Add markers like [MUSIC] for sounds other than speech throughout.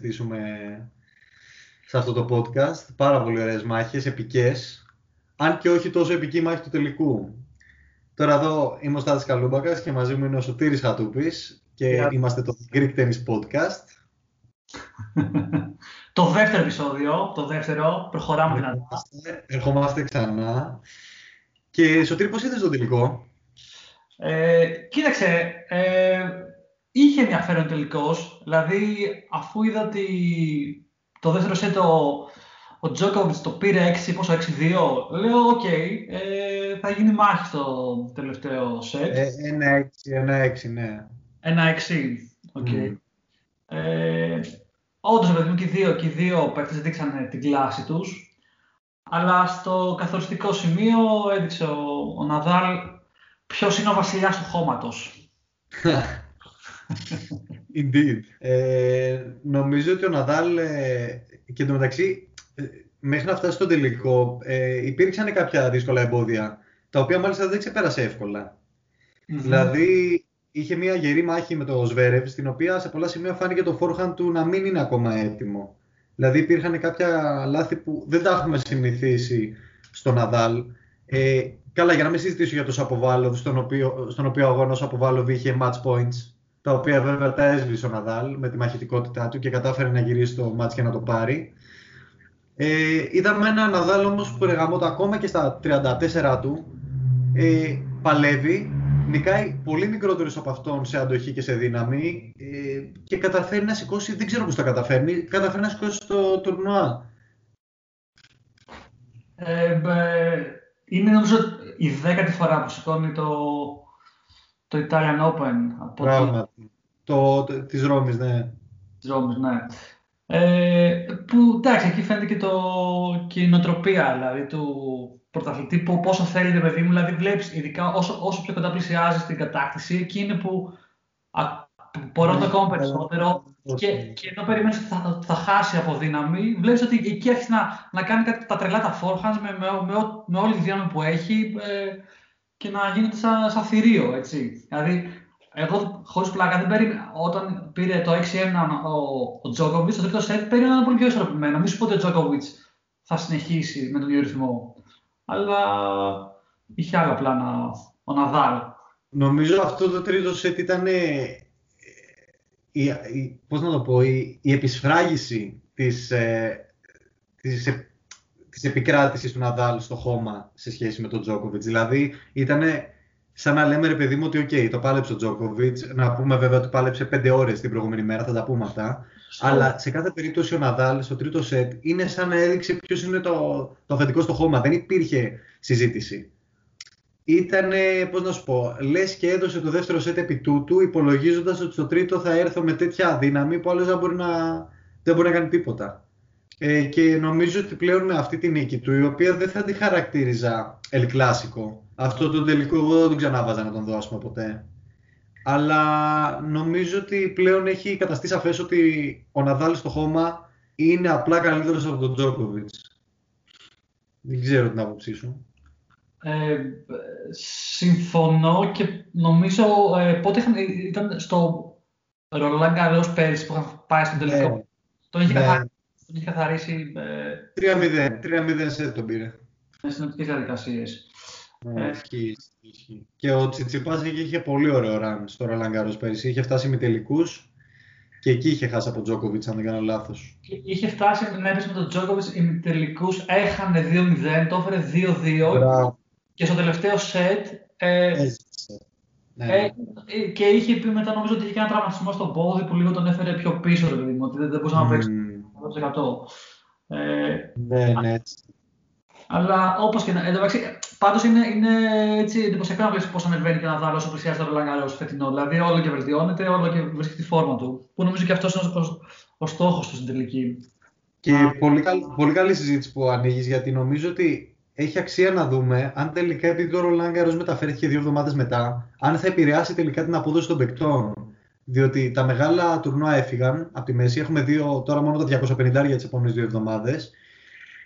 πάρα πολλά να συζητήσουμε σε αυτό το podcast. Πάρα πολύ ωραίες μάχες, επικές. Αν και όχι τόσο επική μάχη του τελικού. Τώρα εδώ είμαι ο Στάτης Καλούμπακας και μαζί μου είναι ο Σωτήρης Χατούπης και είμαστε το Greek Tennis Podcast. [LAUGHS] το δεύτερο επεισόδιο, το δεύτερο, προχωράμε δυνατά. Ερχόμαστε ξανά. Και Σωτήρη, πώς είδες το τελικό; Ε, κοίταξε, ε, είχε ενδιαφέρον τελικό. Δηλαδή, αφού είδα ότι το δεύτερο σετ ο, ο Τζόκοβιτ το πήρε 6, πόσο 6-2, λέω: Οκ, ε, θα γίνει μάχη στο τελευταίο σετ. Ε, ένα 6, ένα 6, ναι. Ένα 6, OK. Okay. Mm. Ε, Όντως, παιδί μου, και οι δύο, και οι δύο παίκτες δείξαν την κλάση τους. Αλλά στο καθοριστικό σημείο έδειξε ο, ο Ναδάλ ποιος είναι ο βασιλιάς του χώματος. [LAUGHS] Indeed. Ε, νομίζω ότι ο Ναδάλ ε, και εντωμεταξύ ε, μέχρι να φτάσει στο τελικό ε, υπήρξαν κάποια δύσκολα εμπόδια τα οποία μάλιστα δεν ξεπέρασε Δηλαδή είχε μια γερή μάχη με το Σβέρευ στην οποία σε πολλά σημεία φάνηκε το φόρχαν του να μην είναι ακόμα έτοιμο. Δηλαδή υπήρχαν κάποια λάθη που δεν τα έχουμε συνηθίσει στο Ναδάλ. Ε, καλά, για να μην συζητήσω για το Σαποβάλλοβ, στον οποίο, στον οποίο αγώνας ο Σαποβάλλοβ είχε match points τα οποία βέβαια τα έσβησε ο Ναδάλ με τη μαχητικότητά του και κατάφερε να γυρίσει το μάτς και να το πάρει. Ε, είδαμε ένα Ναδάλ όμως που εργαμόταν ακόμα και στα 34 του, ε, παλεύει, νικάει πολύ μικρότερος από αυτόν σε αντοχή και σε δύναμη ε, και καταφέρει να σηκώσει, δεν ξέρω πώς τα καταφέρνει, καταφέρει να σηκώσει το τουρνουά. Ε, είναι νομίζω η δέκατη φορά που σηκώνει το, το Italian Open. Από Πράγματι. Το... το, της Ρώμης, ναι. Της Ρώμης, ναι. Ε, που εντάξει, εκεί φαίνεται και, το, και η νοοτροπία δηλαδή, του πρωταθλητή, που πόσο θέλει το παιδί μου. Δηλαδή, βλέπεις, ειδικά όσο, όσο πιο κοντά πλησιάζεις στην κατάκτηση, εκεί είναι που μπορώ το ακόμα περισσότερο. Και, και ενώ περιμένεις ότι θα, θα, χάσει από δύναμη, βλέπεις ότι εκεί έρχεται να, να κάνει κάτι, τα τρελά τα forehands με, με, με, με, όλη τη δύναμη που έχει. Ε, και να γίνεται σαν, σαν θηρίο, έτσι. Δηλαδή, εγώ χωρίς πλάκα δεν περίμενα. Όταν πήρε το 6-1 ο, ο Τζόκοβιτ, το τρίτο σετ ένα πολύ πιο ισορροπημένο. Μην σου πω ότι ο Τζόκοβιτ θα συνεχίσει με τον ίδιο ρυθμό. Αλλά είχε άλλα πλάνα ο Ναδάλ. Νομίζω αυτό το τρίτο σετ ήταν ε, η, η, πώς να το πω, η, η επισφράγιση της, ε, της της επικράτησης του Ναδάλ στο χώμα σε σχέση με τον Τζόκοβιτς. Δηλαδή ήταν σαν να λέμε ρε παιδί μου ότι okay, το πάλεψε ο Τζόκοβιτς. Να πούμε βέβαια ότι πάλεψε πέντε ώρες την προηγούμενη μέρα, θα τα πούμε αυτά. Αλλά σε κάθε περίπτωση ο Ναδάλ στο τρίτο σετ είναι σαν να έδειξε ποιος είναι το, το αφεντικό στο χώμα. Δεν υπήρχε συζήτηση. Ήταν, πώς να σου πω, λες και έδωσε το δεύτερο σετ επί τούτου, υπολογίζοντας ότι στο τρίτο θα έρθω με τέτοια δύναμη που άλλος δεν μπορεί να, δεν μπορεί να κάνει τίποτα. Ε, και νομίζω ότι πλέον με αυτή τη νίκη του, η οποία δεν θα τη χαρακτήριζα El Clásico, αυτό το τελικό εγώ δεν τον ξανάβαζα να τον δώσουμε ποτέ. Αλλά νομίζω ότι πλέον έχει καταστεί σαφές ότι ο Ναδάλ στο χώμα είναι απλά καλύτερος από τον Τζόκοβιτς. Δεν ξέρω την άποψή σου. Ε, συμφωνώ και νομίζω ε, πότε είχαν, ήταν στο Ρολάν Γκαρέος πέρυσι που είχαν πάει στο τελικό. Ναι. Τον είχε ναι τον έχει καθαρίσει. 3-0, 3-0 σε τον πήρε. Με συνοπτικές διαδικασίες. Ναι, ε, Και ο Τσιτσιπά είχε πολύ ωραίο ραν στο Ρολαγκάρο πέρυσι. Είχε φτάσει με τελικούς και εκεί είχε χάσει από Τζόκοβιτς, αν δεν κάνω λάθος. Είχε φτάσει να έπεσε με τον Τζόκοβιτς οι τελικούς, έχανε 2-0, το έφερε 2-2 και στο τελευταίο σετ. Ε, ναι. Ε, ε, και είχε πει μετά νομίζω ότι είχε ένα τραυματισμό στο πόδι που λίγο τον έφερε πιο πίσω, δηλαδή, ότι δεν μπορούσε να παίξει 100%. Ε, ναι, ναι. Αλλά όπως και να. Εντάξει, πάντως είναι, είναι έτσι εντυπωσιακό να βλέπεις πώς ανεβαίνει και ένα δάλος όσο πλησιάζει το Ρολαγκάρο φετινό. Δηλαδή όλο και βελτιώνεται, όλο και βρίσκει τη φόρμα του. Που νομίζω και αυτός είναι ο, ο στόχος του στην τελική. Και πολύ, καλ, πολύ καλή συζήτηση που ανοίγεις, γιατί νομίζω ότι έχει αξία να δούμε αν τελικά επειδή το Ρολαγκάρο μεταφέρθηκε δύο εβδομάδες μετά, αν θα επηρεάσει τελικά την απόδοση των παικτών. Διότι τα μεγάλα τουρνουά έφυγαν από τη μέση. Έχουμε δύο, τώρα μόνο τα 250 για τις επόμενες δύο εβδομάδες.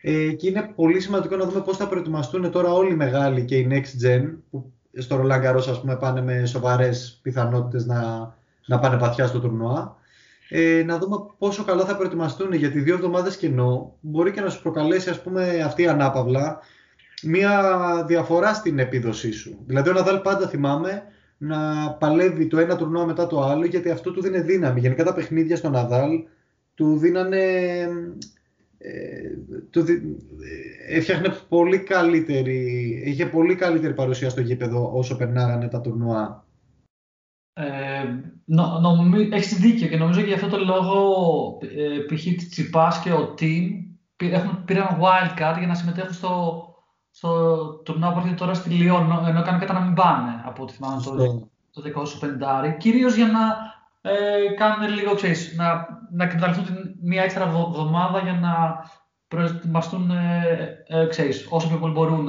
Ε, και είναι πολύ σημαντικό να δούμε πώς θα προετοιμαστούν τώρα όλοι οι μεγάλοι και οι next gen, που στο Roland Garros ας πούμε πάνε με σοβαρές πιθανότητες να, να πάνε βαθιά στο τουρνουά. ε, να δούμε πόσο καλά θα προετοιμαστούν γιατί δύο εβδομάδες κενό μπορεί και να σου προκαλέσει ας πούμε αυτή η ανάπαυλα μια διαφορά στην επίδοσή σου. Δηλαδή ο Ναδάλ πάντα θυμάμαι να παλεύει το ένα τουρνουά μετά το άλλο γιατί αυτό του δίνει δύναμη. Γενικά τα παιχνίδια στο Ναδάλ του δίνανε ε, του, ε, έφτιαχνε πολύ καλύτερη, είχε πολύ καλύτερη παρουσία στο γήπεδο όσο περνάγανε τα τουρνουά. Ε, νο, νομι, έχεις δίκιο και νομίζω και γι' αυτό το λόγο ε, π.χ. Τσιπάς και ο Team πήραν wildcard για να συμμετέχουν στο, στο τουρνουά που έρχεται τώρα στη Λιόν ενώ κάνουν κατά να μην πάνε από ό,τι θυμάμαι το, το 250 κυρίως για να ε, κάνουν λίγο, ξέρεις, να, να εκμεταλλευτούν μια έξτρα εβδομάδα για να προετοιμαστούν, ε, ε, ξέρεις, όσο πιο πολύ μπορούν.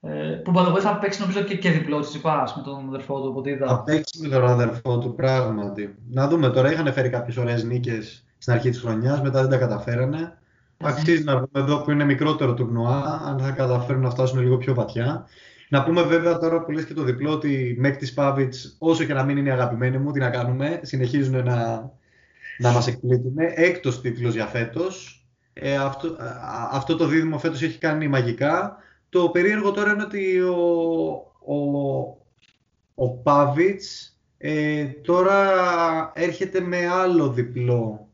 Ε, που by θα παίξει νομίζω και, και διπλό της με τον αδερφό του, οπότε είδα. Θα παίξει με τον αδερφό του, πράγματι. Να δούμε τώρα, είχαν φέρει κάποιες ωραίες νίκες στην αρχή της χρονιάς, μετά δεν τα καταφέρανε. Αξίζει να δούμε εδώ που είναι μικρότερο τουρνουά, αν θα καταφέρουν να φτάσουν λίγο πιο βαθιά. Να πούμε βέβαια τώρα που λες και το διπλό ότι μέχρι της Πάβιτς, όσο και να μην είναι αγαπημένοι μου, τι να κάνουμε, συνεχίζουν να, να μας εκπλήττουν. Έκτος τίτλος για φέτος. Ε, αυτό, αυτό το δίδυμο φέτος έχει κάνει μαγικά. Το περίεργο τώρα είναι ότι ο, ο, ο Πάβιτς ε, τώρα έρχεται με άλλο διπλό.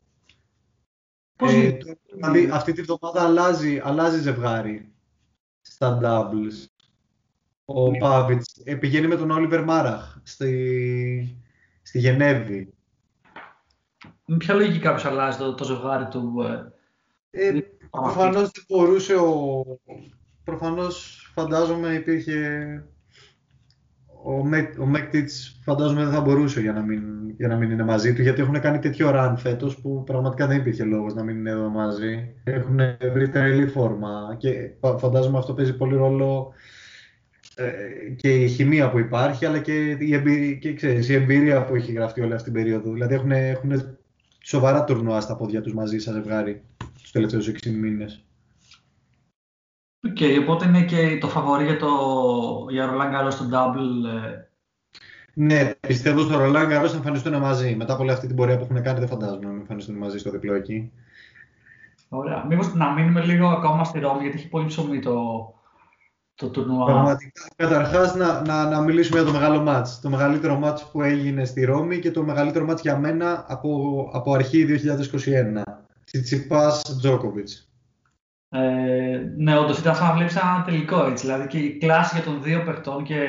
ε, δηλαδή αυτή τη βδομάδα αλλάζει, αλλάζει ζευγάρι στα doubles. Ο ναι. Πάβιτς ε, πηγαίνει με τον Όλιβερ Μάραχ στη, στη Γενέβη. Με ποια λογική κάποιος αλλάζει το, το ζευγάρι του. Ε, ε, προφανώς δεν μπορούσε ο... Προφανώς φαντάζομαι υπήρχε... Ο, Μεκ, ο Μέκτιτς φαντάζομαι δεν θα μπορούσε για να, μην, για να μην είναι μαζί του γιατί έχουν κάνει τέτοιο run φέτος που πραγματικά δεν υπήρχε λόγος να μην είναι εδώ μαζί. Έχουν βρει τρελή φόρμα και φαντάζομαι αυτό παίζει πολύ ρόλο ε, και η χημεία που υπάρχει, αλλά και η, εμπειρία, και, ξέρεις, η εμπειρία που έχει γραφτεί όλη αυτή την περίοδο. Δηλαδή έχουν, έχουν σοβαρά τουρνουά στα πόδια τους μαζί σαν ζευγάρι τους τελευταίους 6 μήνες. OK, okay, οπότε είναι και το φαβορή για το για Ρολάν στο double. Ε. Ναι, πιστεύω στο Ρολάν Γκαρός θα εμφανιστούν μαζί. Μετά από όλη αυτή την πορεία που έχουν κάνει, δεν φαντάζομαι να εμφανιστούν μαζί στο διπλό εκεί. Ωραία. Μήπως να μείνουμε λίγο ακόμα στη Ρώμη, γιατί έχει πολύ ψωμί το, το τουρνουά. Πραγματικά, καταρχάς να, να, να μιλήσουμε για το μεγάλο ματς. Το μεγαλύτερο ματς που έγινε στη Ρώμη και το μεγαλύτερο μάτς για μένα από, από αρχή 2021. Τσιτσιπάς Τζόκοβιτς. Ε, ναι, όντως ήταν σαν να βλέπεις ένα τελικό έτσι. Δηλαδή και η κλάση για των δύο παιχτών και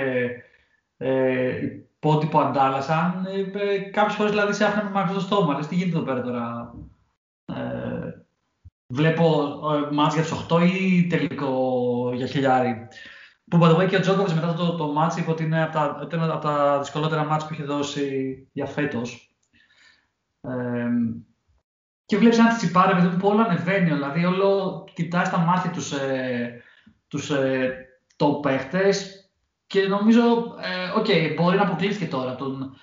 ε, οι πόντι που αντάλλασαν. Ε, ε, κάποιες φορές δηλαδή σε άφηναν με μάχη στο στόμα. Λες τι γίνεται εδώ πέρα τώρα; Ε, βλέπω ε, μάτς για τους 8 ή τελικό για χιλιάρι. Που by the way και ο Τζόκοβιτ μετά το, το μάτς είπε ότι είναι από τα, είναι από τα δυσκολότερα μάτς που έχει δώσει για φέτος. Ε, και βλέπεις ένα τσιπάρε παιδί που όλο ανεβαίνει, δηλαδή όλο κοιτάει στα μάτια τους, ε, τους ε, top παίχτες και νομίζω, ε, okay, μπορεί να αποκλείσει τώρα τον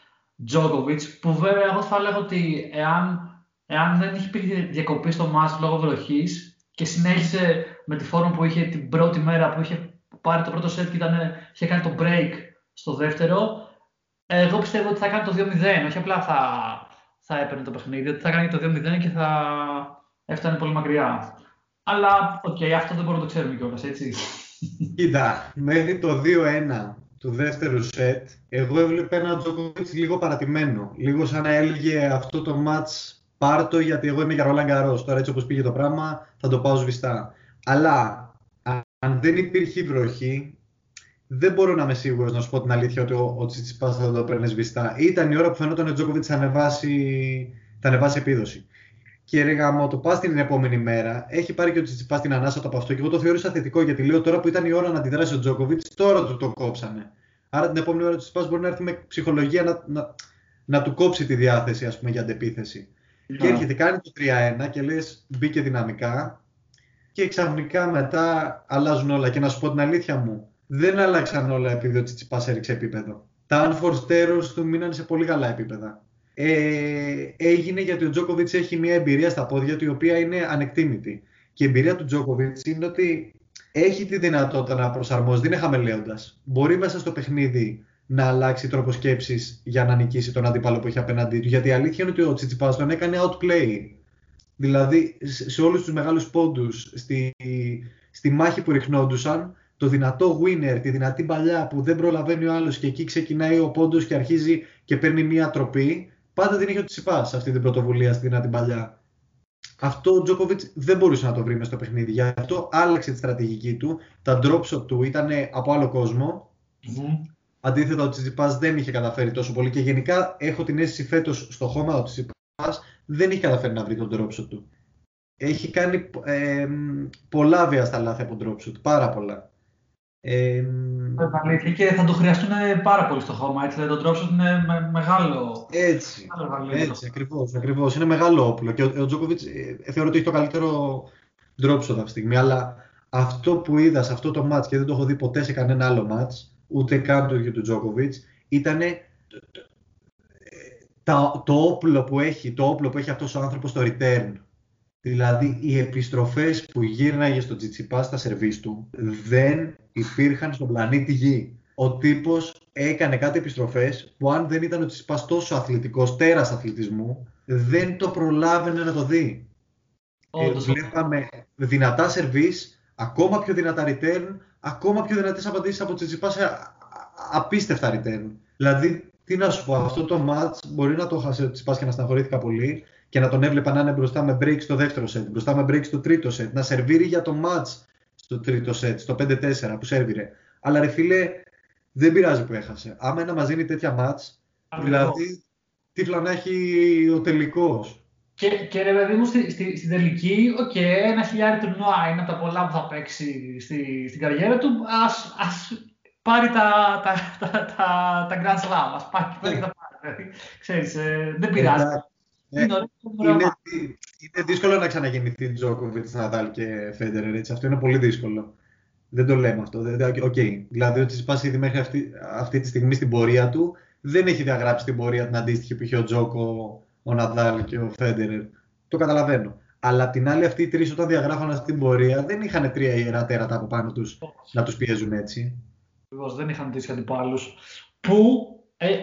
Τζόκοβιτ, που βέβαια εγώ θα λέγω ότι εάν, εάν δεν είχε υπήρχε διακοπή στο μάτς λόγω βροχής και συνέχισε με τη φόρμα που είχε την πρώτη μέρα που είχε πάρει το πρώτο σετ και ήταν, είχε κάνει το break στο δεύτερο, εγώ πιστεύω ότι θα κάνει το 2-0, όχι απλά θα, θα έπαιρνε το παιχνίδι, ότι θα κάνει το 2-0 και θα έφτανε πολύ μακριά. Αλλά, OK, okay, αυτό δεν μπορούμε να το ξέρουμε κιόλας, έτσι. Κοίτα, μέχρι το 2-1 του δεύτερου σετ, εγώ έβλεπα ένα Τζόκοβιτς λίγο παρατημένο. Λίγο σαν να έλεγε αυτό το ματς πάρτο γιατί εγώ είμαι για Ρόλαν Γκαρός. Τώρα έτσι όπως πήγε το πράγμα θα το πάω σβηστά. Αλλά αν δεν υπήρχε βροχή, δεν μπορώ να είμαι σίγουρος να σου πω την αλήθεια ότι ο, ο Τσιτσιπά θα το παίρνει σβηστά. Ήταν η ώρα που φαινόταν ο Τζόκοβιτ θα ανεβάσει, θα ανεβάσει επίδοση. Και ρε μου το πας την επόμενη μέρα, έχει πάρει και ο Τσιτσιπά την ανάσα του από αυτό και εγώ το θεώρησα θετικό γιατί λέω τώρα που ήταν η ώρα να αντιδράσει ο Τζόκοβιτς, τώρα του το κόψανε. Άρα την επόμενη ώρα ο Τσιτσιπά μπορεί να έρθει με ψυχολογία να, να, να του κόψει τη διάθεση ας πούμε, για αντεπίθεση. Yeah. Και έρχεται, κάνει το 3-1 και λες μπήκε δυναμικά και ξαφνικά μετά αλλάζουν όλα. Και να σου πω την αλήθεια μου, δεν άλλαξαν όλα επειδή ο Τσιτσιπάς έριξε επίπεδο. Τα unforced του μείναν σε πολύ καλά επίπεδα. Ε, έγινε γιατί ο Τζόκοβιτς έχει μια εμπειρία στα πόδια του η οποία είναι ανεκτήμητη. Και η εμπειρία του Τζόκοβιτς είναι ότι έχει τη δυνατότητα να προσαρμόζει, δεν είναι χαμελέοντας. Μπορεί μέσα στο παιχνίδι να αλλάξει τρόπος σκέψης για να νικήσει τον αντίπαλο που έχει απέναντί του. Γιατί η αλήθεια είναι ότι ο Τσιτσιπάς τον έκανε outplay. Δηλαδή, σε όλους τους μεγάλους πόντους, στη, στη μάχη που ριχνόντουσαν, το δυνατό winner, τη δυνατή παλιά που δεν προλαβαίνει ο άλλος και εκεί ξεκινάει ο πόντος και αρχίζει και παίρνει μία τροπή, πάντα την είχε ο Τσιπάς αυτή την πρωτοβουλία στη δυνατή παλιά. Αυτό ο Τζόκοβιτς δεν μπορούσε να το βρει μέσα στο παιχνίδι. Γι' αυτό άλλαξε τη στρατηγική του. Τα drop shot του ήταν από άλλο κόσμο. Mm-hmm. Αντίθετα, ο Τσιτσιπά δεν είχε καταφέρει τόσο πολύ. Και γενικά έχω την αίσθηση φέτος στο χώμα ο Τσιτσιπά δεν είχε καταφέρει να βρει τον drop shot του. Έχει κάνει ε, πολλά βιαστά λάθη από drop shot. Πάρα πολλά. Ε, και θα το χρειαστούν πάρα πολύ στο χώμα. Έτσι, το drop shot είναι με, μεγάλο. Έτσι, μεγάλο έτσι ακριβώς, ακριβώς. Είναι μεγάλο όπλο. Και ο, ο Τζόκοβιτς ε, θεωρώ ότι έχει το καλύτερο drop shot αυτή τη στιγμή. Αλλά αυτό που είδα σε αυτό το match και δεν το έχω δει ποτέ σε κανένα άλλο match, ούτε καν το ίδιο του Τζόκοβιτς, ήταν το, το, όπλο που έχει, το όπλο που έχει αυτός ο άνθρωπος στο return. Δηλαδή οι επιστροφές που γύρναγε στο Τσιτσιπά στα σερβίς του δεν υπήρχαν στον πλανήτη Γη. Ο τύπος έκανε κάτι επιστροφές που αν δεν ήταν ο Τσιτσιπάς τόσο αθλητικός, τέρας αθλητισμού, δεν το προλάβαινε να το δει. Ε, βλέπαμε δυνατά σερβίς, ακόμα πιο δυνατά return, ακόμα πιο δυνατές απαντήσεις από Τσιτσιπά σε απίστευτα return. Δηλαδή τι να σου πω, αυτό το ματς μπορεί να το χάσει ο Τσιτσιπάς και να στεναχωρήθηκα πολύ και να τον έβλεπα να είναι μπροστά με break στο δεύτερο σετ, μπροστά με break στο τρίτο σετ, να σερβίρει για το ματς στο τρίτο σετ, στο 5-4 που σέρβιρε. Αλλά ρε φίλε, δεν πειράζει που έχασε. Άμα ένα μαζί είναι τέτοια ματς, δηλαδή τι να έχει ο τελικός; Και, και ρε παιδί μου, στη, στη, στην τελική, OK, okay, ένα χιλιάρι τουρνουά είναι από τα πολλά που θα παίξει στη, στην καριέρα του. Ας, ας πάρει τα, τα, τα, τα, τα Grand Slam, ας πάρει και θα πάρει. Δηλαδή, ξέρεις, ε, δεν πειράζει. Ε, είναι, είναι, είναι, δύσκολο να ξαναγεννηθεί Τζόκοβιτς, Ναδάλ και Φέντερερ. Έτσι. Αυτό είναι πολύ δύσκολο. Δεν το λέμε αυτό. OK. Okay. Δηλαδή ο Τσιτσιπάς ήδη μέχρι αυτή, αυτή τη στιγμή στην πορεία του δεν έχει διαγράψει την πορεία την αντίστοιχη που είχε ο Τζόκο, ο Ναδάλ και ο Φέντερερ. Το καταλαβαίνω. Αλλά την άλλη, αυτοί οι τρεις όταν διαγράφαν αυτή την πορεία δεν είχαν τρία ιερά τέρατα από πάνω τους να τους πιέζουν έτσι. Ακριβώς, δεν είχαν τέτοιου αντιπάλους. Που, ε,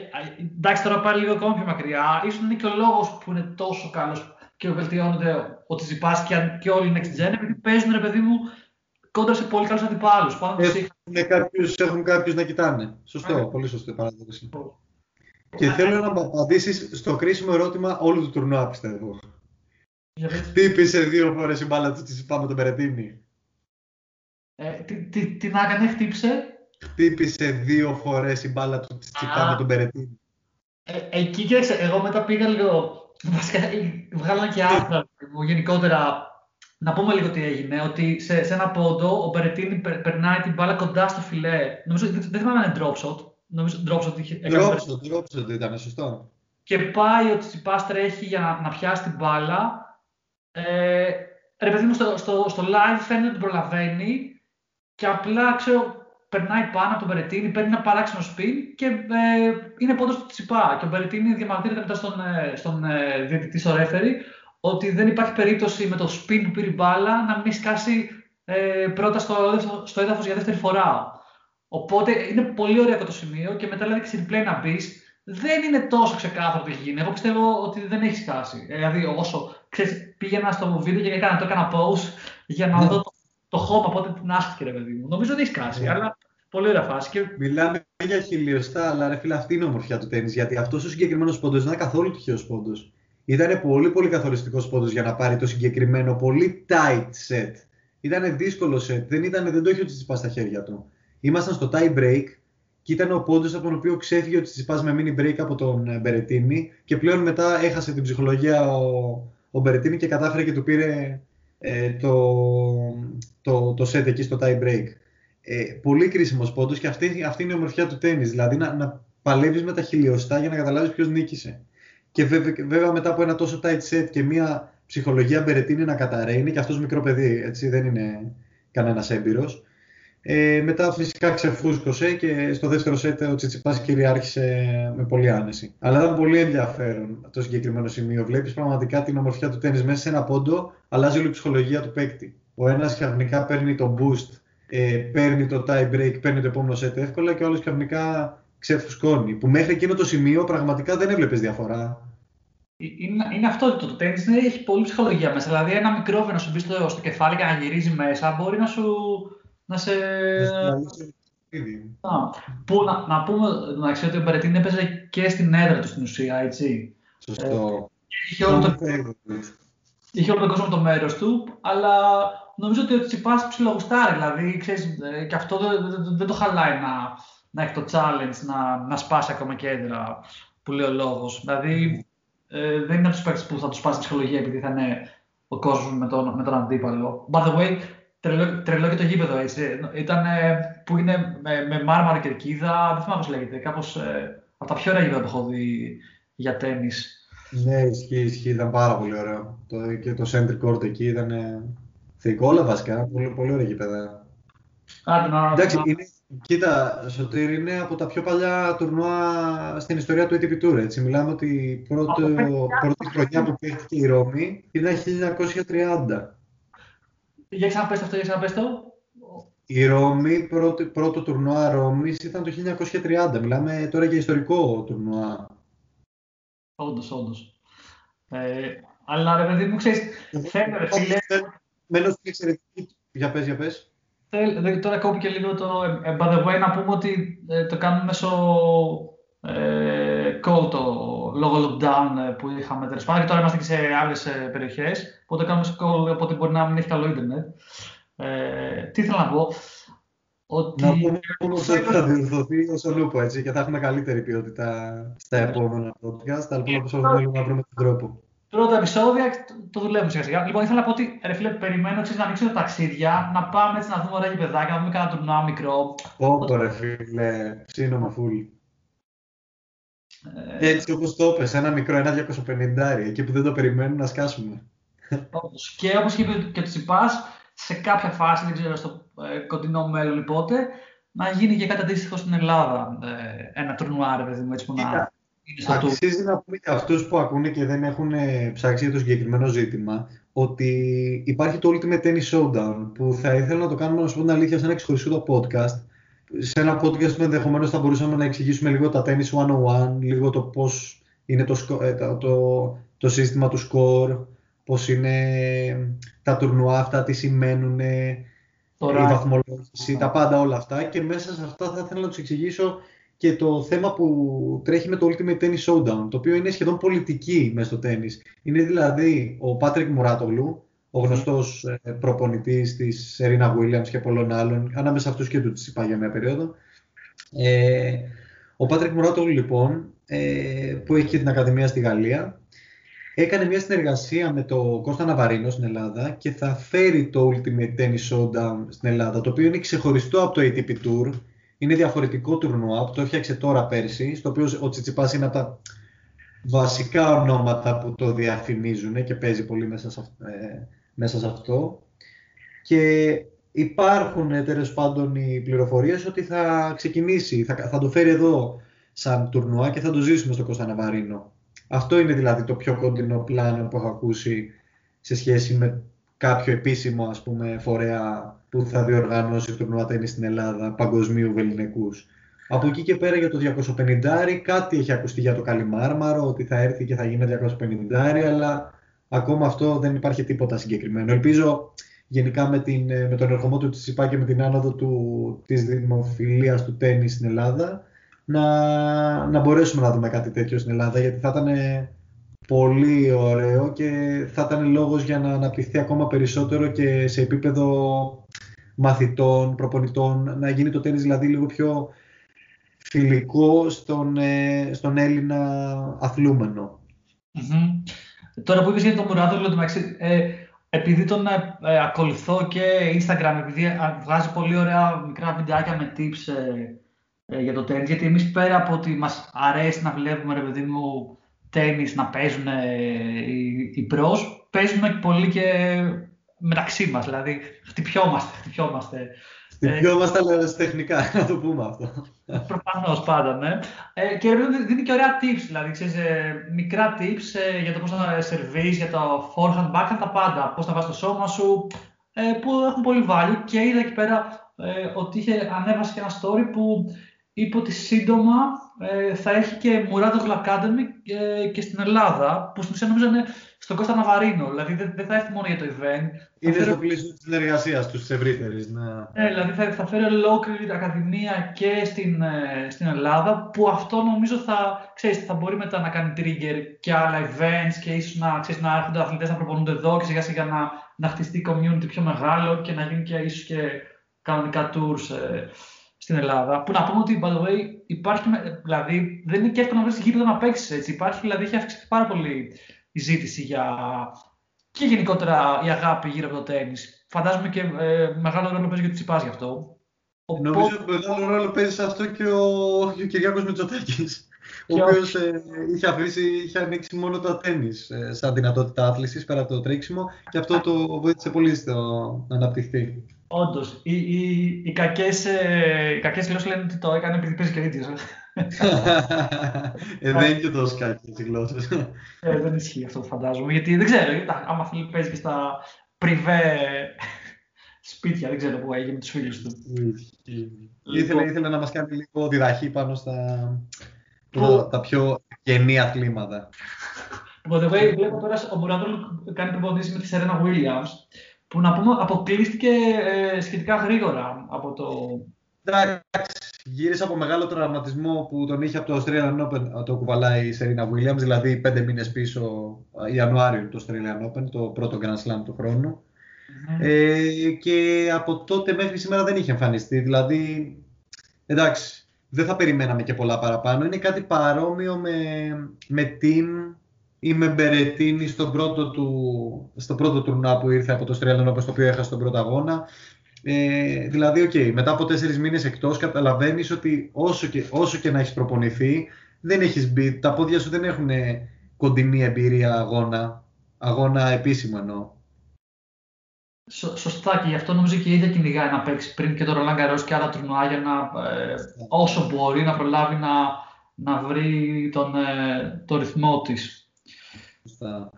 εντάξει, τώρα πάλι λίγο ακόμα πιο μακριά, ίσως είναι και ο λόγος που είναι τόσο καλός και βελτιώνεται ο Τσιπά και, και όλοι οι next gen, επειδή παίζουν ρε παιδί μου κόντρα σε πολύ καλούς αντιπάλους. Έχουν κάποιους να κοιτάνε. Σωστό, yeah. πολύ σωστό παράδοση. Και θέλω να απαντήσεις στο κρίσιμο ερώτημα όλου του τουρνουά, πιστεύω. Χτύπησε δύο φορές η μπάλα του Τσιπά με τον Περετίνη. Ε, τι, τι, τι να έκανε, χτύπησε χτύπησε δύο φορές η μπάλα του Τσιπά με τον Περετίνη. Ε, εκεί κοίταξε, εγώ μετά πήγα λίγο. Βασικά βγάλα και άρθρα γενικότερα. Να πούμε λίγο τι έγινε. Ότι σε, σε ένα πόντο ο Μπερετίνη περνάει την μπάλα κοντά στο φιλέ. Νομίζω δεν, δεν θυμάμαι αν είναι drop shot. Νομίζω drop shot είχε. Drop shot, drop shot ήταν, σωστό. Και πάει ο Τσιπά τρέχει για να, να πιάσει την μπάλα. Ε, ρε παιδί μου, στο, στο, στο live φαίνεται ότι προλαβαίνει και απλά ξέρω, περνάει πάνω από τον Μπερετίνη, παίρνει ένα παράξενο spin και ε, είναι πόντος του Τσιπά. Και ο Μπερετίνη διαμαρτύρεται μετά στον, ε, στον ε, διαιτητή στο ρέφερη ότι δεν υπάρχει περίπτωση με το spin που πήρε η μπάλα να μην σκάσει ε, πρώτα στο, στο έδαφος για δεύτερη φορά. Οπότε είναι πολύ ωραίο αυτό το σημείο και μετά λέει και στην replay να μπεις. Δεν είναι τόσο ξεκάθαρο τι έχει γίνει. Εγώ πιστεύω ότι δεν έχει σκάσει. Ε, δηλαδή, όσο ξέρεις, πήγαινα στο βίντεο και έκανα, το έκανα pause για να ναι. δω το το χώμα πότε την άσκηκε, ρε παιδί μου. Νομίζω ότι έχει κάσει, yeah. αλλά πολύ ωραία φάση. Και... Μιλάμε για χιλιοστά, αλλά ρε φίλε, αυτή είναι η ομορφιά του τέννη. Γιατί αυτός ο συγκεκριμένος πόντος δεν ήταν καθόλου τυχαίος πόντος. Ήταν πολύ πολύ καθοριστικός πόντος για να πάρει το συγκεκριμένο πολύ tight set. Ήταν δύσκολο set, δεν, ήταν, δεν το είχε ο Τσιτσιπά στα χέρια του. Ήμασταν στο tie break και ήταν ο πόντος από τον οποίο ξέφυγε ο Τσιτσιπά με mini break από τον ε, Μπερετίνη και πλέον μετά έχασε την ψυχολογία ο, ο Μπερετίνη και κατάφερε και του πήρε ε, το, το, το set εκεί στο tie break. Ε, πολύ κρίσιμος πόντος και αυτή, αυτή είναι η ομορφιά του τέννη. Δηλαδή να, να παλεύεις με τα χιλιοστά για να καταλάβεις ποιος νίκησε. Και βέβαια, βέβαια, μετά από ένα τόσο tight set και μια ψυχολογία Μπερετίνη να καταραίει, και αυτός μικρό παιδί, έτσι δεν είναι κανένας έμπειρος. Ε, μετά φυσικά ξεφούσκωσε και στο δεύτερο σετ ο Τσιτσιπάς κυριάρχησε με πολύ άνεση. Αλλά ήταν πολύ ενδιαφέρον το συγκεκριμένο σημείο. Βλέπεις πραγματικά την ομορφιά του τέννις μέσα σε ένα πόντο, αλλάζει όλη η ψυχολογία του παίκτη. Ο ένας ξαφνικά παίρνει το boost, ε, παίρνει το tie break, παίρνει το επόμενο set εύκολα και ο άλλος ξαφνικά ξεφουσκώνει. Που μέχρι εκείνο το σημείο πραγματικά δεν έβλεπες διαφορά. Ε, είναι, είναι αυτό το, το τέννις έχει πολύ ψυχολογία μέσα. Δηλαδή, ένα μικρό να σου μπει στο, στο κεφάλι και να γυρίζει μέσα μπορεί να σου. να σε. Α, που, να, να πούμε μεταξύ ότι ο Μπερετίν έπαιζε και στην έδρα του στην ουσία, έτσι. Σωστό. Ε, είχε, όλο το, είχε όλο τον κόσμο το μέρος του, αλλά νομίζω ότι ο Τσιπάς ψιλογουστάρει. Δηλαδή, ξέρεις, ε, και αυτό δεν, δεν, δεν το χαλάει να, να έχει το challenge, να, να σπάσει ακόμα κέντρα, που λέει ο λόγος. Δηλαδή, ε, δεν είναι από τους παίκτες που θα τους σπάσει ψυχολογία επειδή θα είναι ο κόσμος με τον, με τον αντίπαλο. By the way, τρελό, τρελό και το γήπεδο έτσι. Ήταν, που είναι με, με μάρμαρα κερκίδα, δεν θυμάμαι πώς λέγεται. Κάπως ε, από τα πιο ωραία γήπεδα που έχω δει για τέννη. Ναι, ισχύει, ισχύει, ήταν πάρα πολύ ωραίο. Το, και το center court εκεί ήταν θεϊκό όλα βασικά, πολύ, πολύ ωραία γήπεδα. Άντε, να, Εντάξει, είναι, κοίτα, Σωτήρ είναι από τα πιο παλιά τουρνουά στην ιστορία του ATP Tour. Έτσι. Μιλάμε ότι η πρώτη χρονιά που παίχτηκε η Ρώμη ήταν 1930. Για ξαναπες αυτό, για ξαναπες το. Η Ρώμη, πρώτο, πρώτο τουρνουά Ρώμης ήταν το 1930. Μιλάμε τώρα για ιστορικό τουρνουά. Όντως, όντως. Ε, αλλά ρε παιδί μου, ξέρεις, φαίνεται, φίλε... Μένω στην εξαιρετική... Για πες, για πες. Τώρα κόπηκε λίγο το ε, by the way, να πούμε ότι ε, το κάνουμε μέσω ε, call το λόγω lockdown ε, που είχαμε τέλος πάντων. Και τώρα είμαστε και σε άλλες περιοχές. Οπότε κάνουμε μέσω call, οπότε μπορεί να μην έχει καλό ίντερνετ. Ε, τι ήθελα να πω. Ότι... Να πούμε ότι θα διορθωθεί όσο λούπο έτσι και θα έχουμε καλύτερη ποιότητα στα επόμενα podcast. Αλλά πούμε να βρούμε τον τρόπο πρώτα επεισόδια το δουλεύουμε σιγά σιγά. Λοιπόν, ήθελα να πω ότι ρε φίλε, περιμένω ξέρεις, να ανοίξω τα ταξίδια, να πάμε έτσι να δούμε ωραία παιδάκια, να δούμε κανένα τουρνουά μικρό. Όπο ρε φίλε, σύνομα φουλ. Ε... Έτσι όπως το είπες, ένα μικρό, ένα 250 εκεί που δεν το περιμένουν να σκάσουμε. και όπως είπε και ο Τσιπάς, σε κάποια φάση, δεν ξέρω στο ε, κοντινό μέλλον πότε, να γίνει και κάτι αντίστοιχο στην Ελλάδα. Ε, ένα τουρνουά, ρε παιδί μου, έτσι που να... Αξίζει να πούμε για αυτούς που ακούνε και δεν έχουν ε, ψάξει για το συγκεκριμένο ζήτημα ότι υπάρχει το Ultimate Tennis Showdown που θα ήθελα να το κάνουμε να σου πω την αλήθεια σε ένα ξεχωριστό podcast. Σε ένα podcast που ενδεχομένως θα μπορούσαμε να εξηγήσουμε λίγο τα Tennis 101, λίγο το πώς είναι το, ε, το, το, το σύστημα του score, πώς είναι τα τουρνουά αυτά, τι σημαίνουν, η βαθμολόγηση, τα πάντα όλα αυτά. Και μέσα σε αυτά θα ήθελα να τους εξηγήσω και το θέμα που τρέχει με το Ultimate Tennis Showdown, το οποίο είναι σχεδόν πολιτική μέσα στο τέννις. Είναι δηλαδή ο Πάτρικ Μουράτογλου, ο γνωστός ε, προπονητής της Σερίνα Williams και πολλών άλλων, ανάμεσα αυτούς και του Τσιπά για μια περίοδο. Ε, ο Πάτρικ Μουράτογλου λοιπόν, ε, που έχει και την Ακαδημία στη Γαλλία, έκανε μια συνεργασία με το Κώστα Ναβαρίνο στην Ελλάδα και θα φέρει το Ultimate Tennis Showdown στην Ελλάδα, το οποίο είναι ξεχωριστό από το ATP Tour, είναι διαφορετικό τουρνουά που το έφτιαξε τώρα πέρσι, στο οποίο ο Τσιτσιπάς είναι από τα βασικά ονόματα που το διαφημίζουν και παίζει πολύ μέσα σε, ε, μέσα σε αυτό. Και υπάρχουν ε, τέλος πάντων οι πληροφορίες ότι θα ξεκινήσει, θα, θα το φέρει εδώ σαν τουρνουά και θα το ζήσουμε στο Κωνσταντιναβαρίνο. Αυτό είναι δηλαδή το πιο κοντινό πλάνο που έχω ακούσει σε σχέση με κάποιο επίσημο ας πούμε, φορέα που θα διοργανώσει τουρνουά τέννις στην Ελλάδα παγκοσμίου βεληνικούς. Από εκεί και πέρα για το 250 κάτι έχει ακουστεί για το Καλιμάρμαρο, ότι θα έρθει και θα γίνει 250 αλλά ακόμα αυτό δεν υπάρχει τίποτα συγκεκριμένο. Ελπίζω γενικά με, την, με τον ερχομό του Τσιπά και με την άνοδο του, της δημοφιλίας του τέννις στην Ελλάδα να, να μπορέσουμε να δούμε κάτι τέτοιο στην Ελλάδα γιατί θα ήταν πολύ ωραίο και θα ήταν λόγος για να αναπτυχθεί ακόμα περισσότερο και σε επίπεδο μαθητών, προπονητών, να γίνει το τέννις δηλαδή λίγο πιο φιλικό στον, ε, στον Έλληνα αθλούμενο. Mm-hmm. Τώρα που είπες για τον Μουράδο, ε, επειδή τον ε, ε, ακολουθώ και Instagram, επειδή βγάζει πολύ ωραία μικρά βιντεάκια με tips ε, για το τέννις, γιατί εμείς πέρα από ότι μας αρέσει να βλέπουμε, ρε παιδί μου, τέννις να παίζουν οι, οι πros, παίζουμε πολύ και μεταξύ μας, δηλαδή χτυπιόμαστε, χτυπιόμαστε. Χτυπιόμαστε, αλλά τεχνικά, [LAUGHS] να το πούμε αυτό. Προφανώς πάντα, ναι. Ε, και δίνει και ωραία tips, δηλαδή ξέρεις, ε, μικρά tips ε, για το πώς να σερβίς, για το forehand, backhand, τα πάντα. Πώς να βάζεις το σώμα σου, ε, που έχουν πολύ value. Και είδα εκεί πέρα ε, ότι είχε ανέβασε και ένα story που είπε ότι σύντομα ε, θα έχει και Muradov Academy ε, και στην Ελλάδα, που στην ουσία νομίζω είναι στον Κώστα Ναβαρίνο. Δηλαδή δεν, δεν θα έρθει μόνο για το event. Είναι φέρει... στο πλαίσιο της συνεργασίας τους της ευρύτερης. Ναι. ναι, δηλαδή θα, θα φέρει ολόκληρη ακαδημία και στην, ε, στην Ελλάδα, που αυτό νομίζω θα, ξέρεις, θα μπορεί μετά να κάνει trigger και άλλα events και ίσως να, ξέρεις, να έρχονται αθλητές να προπονούνται εδώ και σιγά σιγά να, να χτιστεί community πιο μεγάλο και να γίνει και ίσως και κανονικά tours. Ε, στην Ελλάδα. Που να πούμε ότι, by the way, υπάρχει, δηλαδή, δεν είναι και εύκολο να βρεις γήπεδο να παίξεις έτσι. Υπάρχει, δηλαδή, έχει αυξηθεί πάρα πολύ η ζήτηση για. και γενικότερα η αγάπη γύρω από το τέννη. Φαντάζομαι και ε, μεγάλο ρόλο παίζει για του Τσιπάς γι' αυτό. Νομίζω ότι μεγάλο ρόλο παίζει σε αυτό και ο, ο Κυριάκος Μητσοτάκης, ο οποίος ε, είχε, αφήσει, είχε ανοίξει μόνο το τέννη ε, σαν δυνατότητα άθλησης πέρα από το τρέξιμο και αυτό το βοήθησε πολύ στο να αναπτυχθεί. Όντως. Οι, οι, οι κακές ε, γλώσσες λένε ότι το έκανε επειδή παίζει και δίτυο. [LAUGHS] ε, δεν είναι και τόσο κακές οι γλώσσες. ε, δεν ισχύει αυτό φαντάζομαι. Γιατί δεν ξέρω, άμα θέλει παίζει και στα πριβέ σπίτια, δεν ξέρω πού έγινε με τους φίλους του. ήθελε, ήθελε να μας κάνει λίγο διδαχή πάνω στα τα, τα πιο γενή αθλήματα. Λοιπόν, βλέπω τώρα ο Μουράδολ κάνει προπονήσει με τη Σερένα Williams που να πούμε αποκλείστηκε ε, σχετικά γρήγορα από το... Εντάξει, γύρισε από μεγάλο τραυματισμό που τον είχε από το Australian Open το κουβαλάει η Serena Williams, δηλαδή πέντε μήνες πίσω, Ιανουάριο το Australian Open, το πρώτο Grand Slam του χρονου Ε, και από τότε μέχρι σήμερα δεν είχε εμφανιστεί, δηλαδή, εντάξει, δεν θα περιμέναμε και πολλά παραπάνω. Είναι κάτι παρόμοιο με, με team ή με Μπερετίνη στο πρώτο, του, στο πρώτο τουρνά που ήρθε από το Australian Open, στο οποίο έχασε τον πρώτο αγώνα. Ε, δηλαδή, okay, μετά από τέσσερις μήνες εκτός, καταλαβαίνεις ότι όσο και, όσο και να έχεις προπονηθεί, δεν έχεις μπει. Τα πόδια σου δεν έχουν κοντινή εμπειρία αγώνα. Αγώνα επίσημο εννοώ. Σωστά και γι' αυτό νομίζω και η ίδια κυνηγάει να παίξει πριν και το Ρολάν Καρός και άλλα τουρνουά για να ε, όσο μπορεί να προλάβει να, να βρει τον, ε, το ρυθμό της. Σωστά.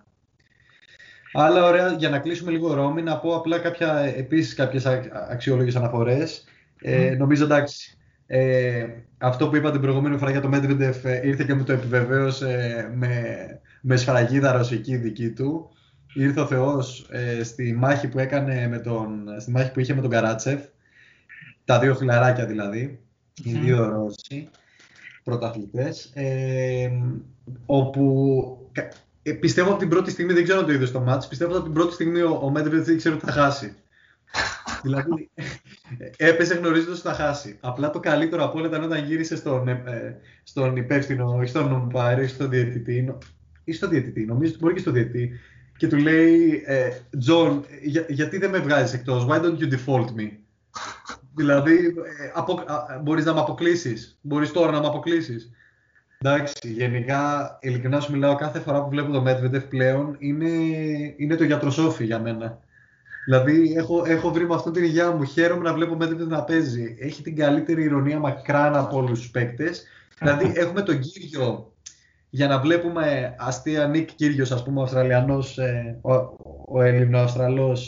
Άλλα ωραία, για να κλείσουμε λίγο Ρώμη, να πω απλά κάποια, επίσης κάποιες αξιόλογες αναφορές. Ε, νομίζω εντάξει, ε, αυτό που είπα την προηγούμενη φορά για το Medvedev ε, ήρθε και μου το επιβεβαίωσε με, με σφραγίδα ρωσική δική του. Ήρθε ο Θεός ε, στη, μάχη που έκανε με τον, στη μάχη που είχε με τον Καράτσεφ, τα δύο φιλαράκια δηλαδή, οι δύο Ρώσοι πρωταθλητές, ε, όπου ε, πιστεύω από την πρώτη στιγμή, δεν ξέρω αν το είδες στο ματς, πιστεύω από την πρώτη στιγμή ο, ο δεν ήξερε ότι θα χάσει. [LAUGHS] δηλαδή, έπεσε γνωρίζοντας ότι θα χάσει. Απλά το καλύτερο από όλα ήταν όταν γύρισε στον, ε, στον υπεύθυνο, ή στον umpire, ή στον διαιτητή, ή στον διαιτητή, νομίζω ότι μπορεί και στον διαιτητή, και του λέει, Τζον, για, γιατί δεν με βγάζεις εκτός, why don't you default me; [LAUGHS] δηλαδή, ε, απο, μπορείς να με αποκλείσεις, μπορείς τώρα να με αποκλείσεις. Εντάξει, γενικά, ειλικρινά σου μιλάω, κάθε φορά που βλέπω το Medvedev πλέον είναι, είναι το γιατροσόφι για μένα. Δηλαδή, έχω, έχω βρει με αυτόν την υγεία μου. Χαίρομαι να βλέπω Medvedev να παίζει. Έχει την καλύτερη ηρωνία μακράν από όλους τους παίκτες. δηλαδή, [LAUGHS] έχουμε τον Κύριο για να βλέπουμε αστεία Νίκ Κύριος, ας πούμε, ο Αυστραλιανός, ε, ο, ο Έλληνο-Αυστραλό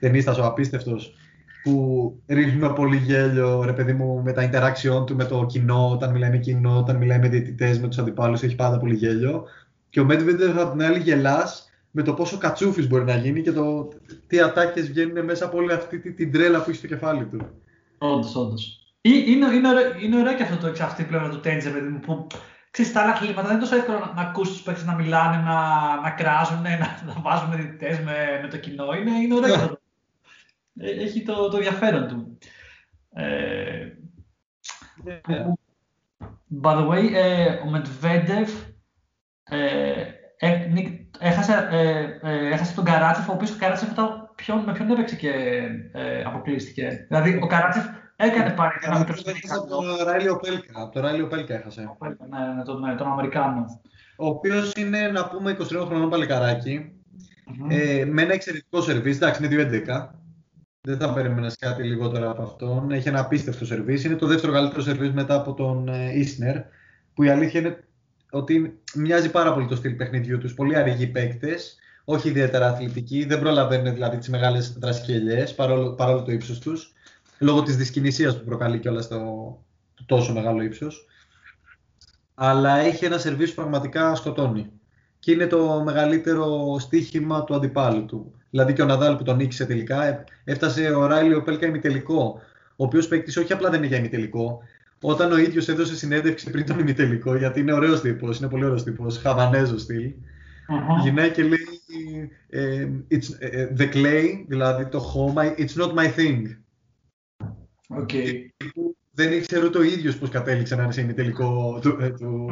ταινίστας, ο απίστευτος, που ρίχνουμε πολύ γέλιο, ρε παιδί μου, με τα interaction του με το κοινό, όταν μιλάει με κοινό, όταν μιλάει με διαιτητές, με τους αντιπάλους, έχει πάντα πολύ γέλιο. Και ο Medvedev από την άλλη γελάς με το πόσο κατσούφι μπορεί να γίνει και το τι ατάκες βγαίνουν μέσα από όλη αυτή την τρέλα που έχει στο κεφάλι του. Όντως, όντως. Είναι, είναι, ωραίο, είναι ωραίο και αυτό το εξ αυτή πλέον του Τέντζερ, παιδί μου, που ξέρεις, τα άλλα κλίματα δεν είναι τόσο εύκολο να, να ακούσει τους παίκτες να μιλάνε, να, να κράζουν, να, να βάζουν διαιτητές με, με το κοινό. Είναι, είναι ωραίο αυτό. Ε, έχει το, το ενδιαφέρον του. Ε, yeah. by the way, ε, ο Μετβέντεφ ε, έχασε, έχασε τον Καράτσεφ, ο οποίος ο Καράτσεφ ποιον, με ποιον έπαιξε και αποκλείστηκε. Δηλαδή, ο Καράτσεφ έκανε πάλι ένα μικρό Από τον Ράιλιο Πέλκα. Από τον Ράιλιο Πέλκα έχασε. Ναι, ναι, τον, ναι, τον Αμερικάνο. Ο οποίος είναι, να πούμε, 23 χρονών παλικαράκι. Mm-hmm. Ε, με ένα εξαιρετικό σερβίς, εντάξει, είναι 2-11. Δεν θα περίμενες κάτι λιγότερο από αυτόν. Έχει ένα απίστευτο σερβίς. Είναι το δεύτερο καλύτερο σερβίς μετά από τον Ίσνερ. Που η αλήθεια είναι ότι μοιάζει πάρα πολύ το στυλ παιχνιδιού τους. Πολύ αργοί παίκτες. Όχι ιδιαίτερα αθλητικοί. Δεν προλαβαίνουν δηλαδή τις μεγάλες δρασκελιές παρόλο, παρόλο το ύψος τους. Λόγω της δυσκινησία που προκαλεί κιόλας το, τόσο μεγάλο ύψος. Αλλά έχει ένα σερβίς που πραγματικά σκοτώνει. Και είναι το μεγαλύτερο στίχημα του αντιπάλου του. Δηλαδή και ο Ναδάλ που τον νίκησε τελικά, ε, έφτασε ο Ράιλι Πέλκα ημιτελικό. Ο οποίος παίκτης όχι απλά δεν είναι για ημιτελικό, όταν ο ίδιος έδωσε συνέντευξη πριν τον ημιτελικό, γιατί είναι ωραίος τύπος, είναι πολύ ωραίος τύπος, χαβανέζο στυλ. Uh-huh. Γυρνάει και λέει ε, it's, ε, The clay, δηλαδή το χώμα, it's not my thing. Okay. Δεν ήξερε ούτε ο ίδιος πώς κατέληξε να είναι σε ημιτελικό του, του,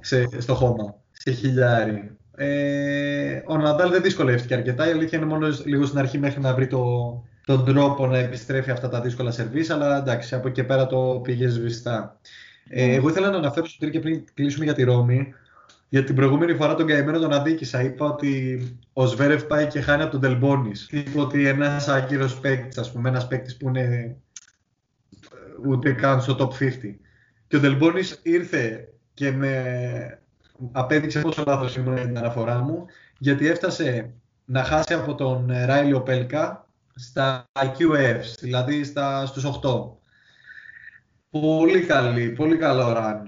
σε, στο χώμα, σε χιλιάρι. Ε, ο Ναντάλ δεν δυσκολεύτηκε αρκετά, η αλήθεια είναι μόνος λίγο στην αρχή μέχρι να βρει το, τον τρόπο να επιστρέφει αυτά τα δύσκολα σερβίς, αλλά εντάξει, από εκεί και πέρα το πήγε σβηστά. Ε, εγώ ήθελα να αναφέρω στο και πριν κλείσουμε για τη Ρώμη, γιατί την προηγούμενη φορά τον καημένο τον αδίκησα. Είπα ότι ο Σβέρεφ πάει και χάνει από τον Τελμπόνης. Είπα ότι ένας άγκυρος παίκτης, ας πούμε, ένας παίκτης που είναι ε, ούτε καν στο top 50. Και ο Τελμπόνης ήρθε και με απέδειξε πόσο λάθος ήμουν την αναφορά μου, γιατί έφτασε να χάσει από τον Ράιλι Πέλκα στα QFs, δηλαδή στα, στους 8. Πολύ καλή, πολύ καλό run.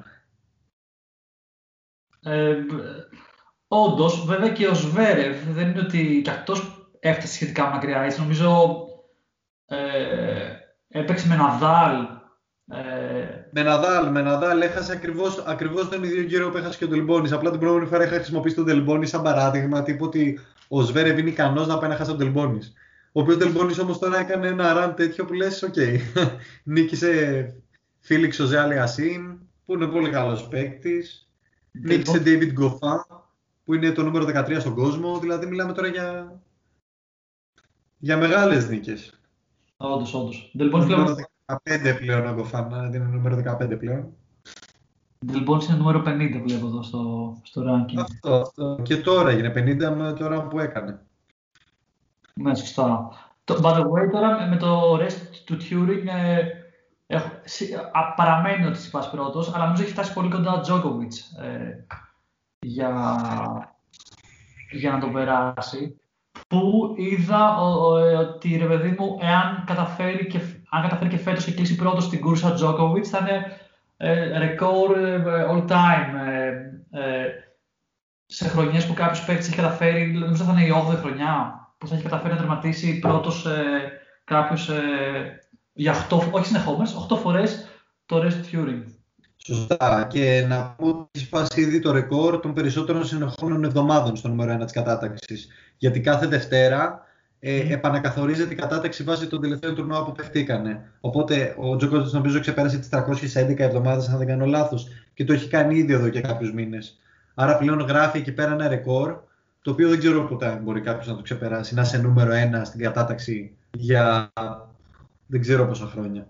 Ε, Όντως, βέβαια και ο Σβέρευ δεν είναι ότι κι αυτός έφτασε σχετικά μακριά. Έτσι, νομίζω ε, έπαιξε με Ναδάλ. Ε... Με Ναδάλ, με Ναδάλ έχασε ακριβώς, ακριβώς τον ίδιο γύρο που έχασε και ο Τελμπόνης. Απλά την προηγούμενη φορά είχα χρησιμοποιήσει τον Τελμπόνη σαν παράδειγμα, τύπου ότι ο Σβέρευ είναι ικανός να πάει να χάσει τον Τελμπόνης. Ο οποίος Ντελμπόνις όμως τώρα έκανε ένα run τέτοιο που λες, OK, okay. [LAUGHS] νίκησε Felix Auger-Aliassime, που είναι πολύ καλός παίκτης. Νίκησε David Goffin, που είναι το νούμερο 13 στον κόσμο. Δηλαδή μιλάμε τώρα για, για μεγάλες νίκες. Όντως, όντως. Νούμερο 15 πλέον ο Goffin, δηλαδή είναι νούμερο 15 πλέον. Delbonis είναι νούμερο 50 βλέπω εδώ στο, στο ranking. Αυτό, αυτό. Και τώρα έγινε 50 με το run που έκανε. Ναι, σωστά. Το, by the way, τώρα με το rest του Turing ε, Έχω, α, παραμένει ότι Τσιπάς πρώτος, αλλά νομίζω έχει φτάσει πολύ κοντά ο Τζόκοβιτς ε, για, για να το περάσει. Που είδα ε, ότι ρε παιδί μου, εάν καταφέρει και, αν καταφέρει και φέτος και κλείσει πρώτος στην κούρσα Τζόκοβιτς, θα είναι ε, ρεκόρ ε, all time. σε χρονιές που κάποιος παίκτης έχει καταφέρει, νομίζω θα είναι η 8η χρονιά, που θα έχει καταφέρει να τερματίσει πρώτος κάποιος για 8, όχι συνεχόμενες, 8 φορές το Rest Turing. Σωστά. Και να πω ότι έχει σπάσει ήδη το ρεκόρ των περισσότερων συνεχόμενων εβδομάδων στο νούμερο 1 της κατάταξης. Γιατί κάθε Δευτέρα ε, επανακαθορίζεται η κατάταξη βάσει των τελευταίων τουρνουά που παιχτήκανε. Οπότε ο Τζόκοβιτς νομίζω ξεπέρασε τις 311 εβδομάδες, αν δεν κάνω λάθος, και το έχει κάνει ήδη εδώ και κάποιους μήνες. Άρα πλέον γράφει εκεί πέρα ένα ρεκόρ, το οποίο δεν ξέρω πότε μπορεί κάποιος να το ξεπεράσει. Να είσαι νούμερο 1 στην κατάταξη για δεν ξέρω πόσα χρόνια.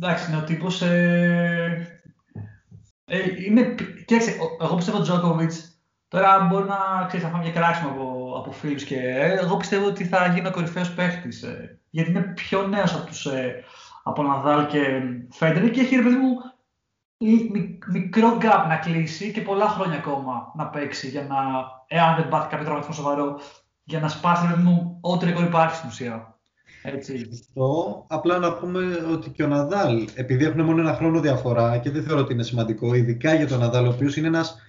Εντάξει, είναι ο τύπος... Ε, ε, είναι, κοίταξε, εγώ πιστεύω ο Τζόκοβιτς, τώρα μπορεί να ξέρεις, να φάμε και κράξιμο από, από φίλους και ε, εγώ πιστεύω ότι θα γίνει ο κορυφαίος παίχτης, ε, γιατί είναι πιο νέος από τους ε, από Ναδάλ και Φέντερ και έχει ρε παιδί μου μικρό gap να κλείσει και πολλά χρόνια ακόμα να παίξει για να, εάν δεν πάθει κάποιο τραυματισμό σοβαρό, για να σπάσει ρε παιδί μου ό,τι ρεκόρ υπάρχει στην ουσία. Έτσι. Αυτό, απλά να πούμε ότι και ο Ναδάλ, επειδή έχουν μόνο ένα χρόνο διαφορά και δεν θεωρώ ότι είναι σημαντικό, ειδικά για τον Ναδάλ, ο οποίος είναι ένας.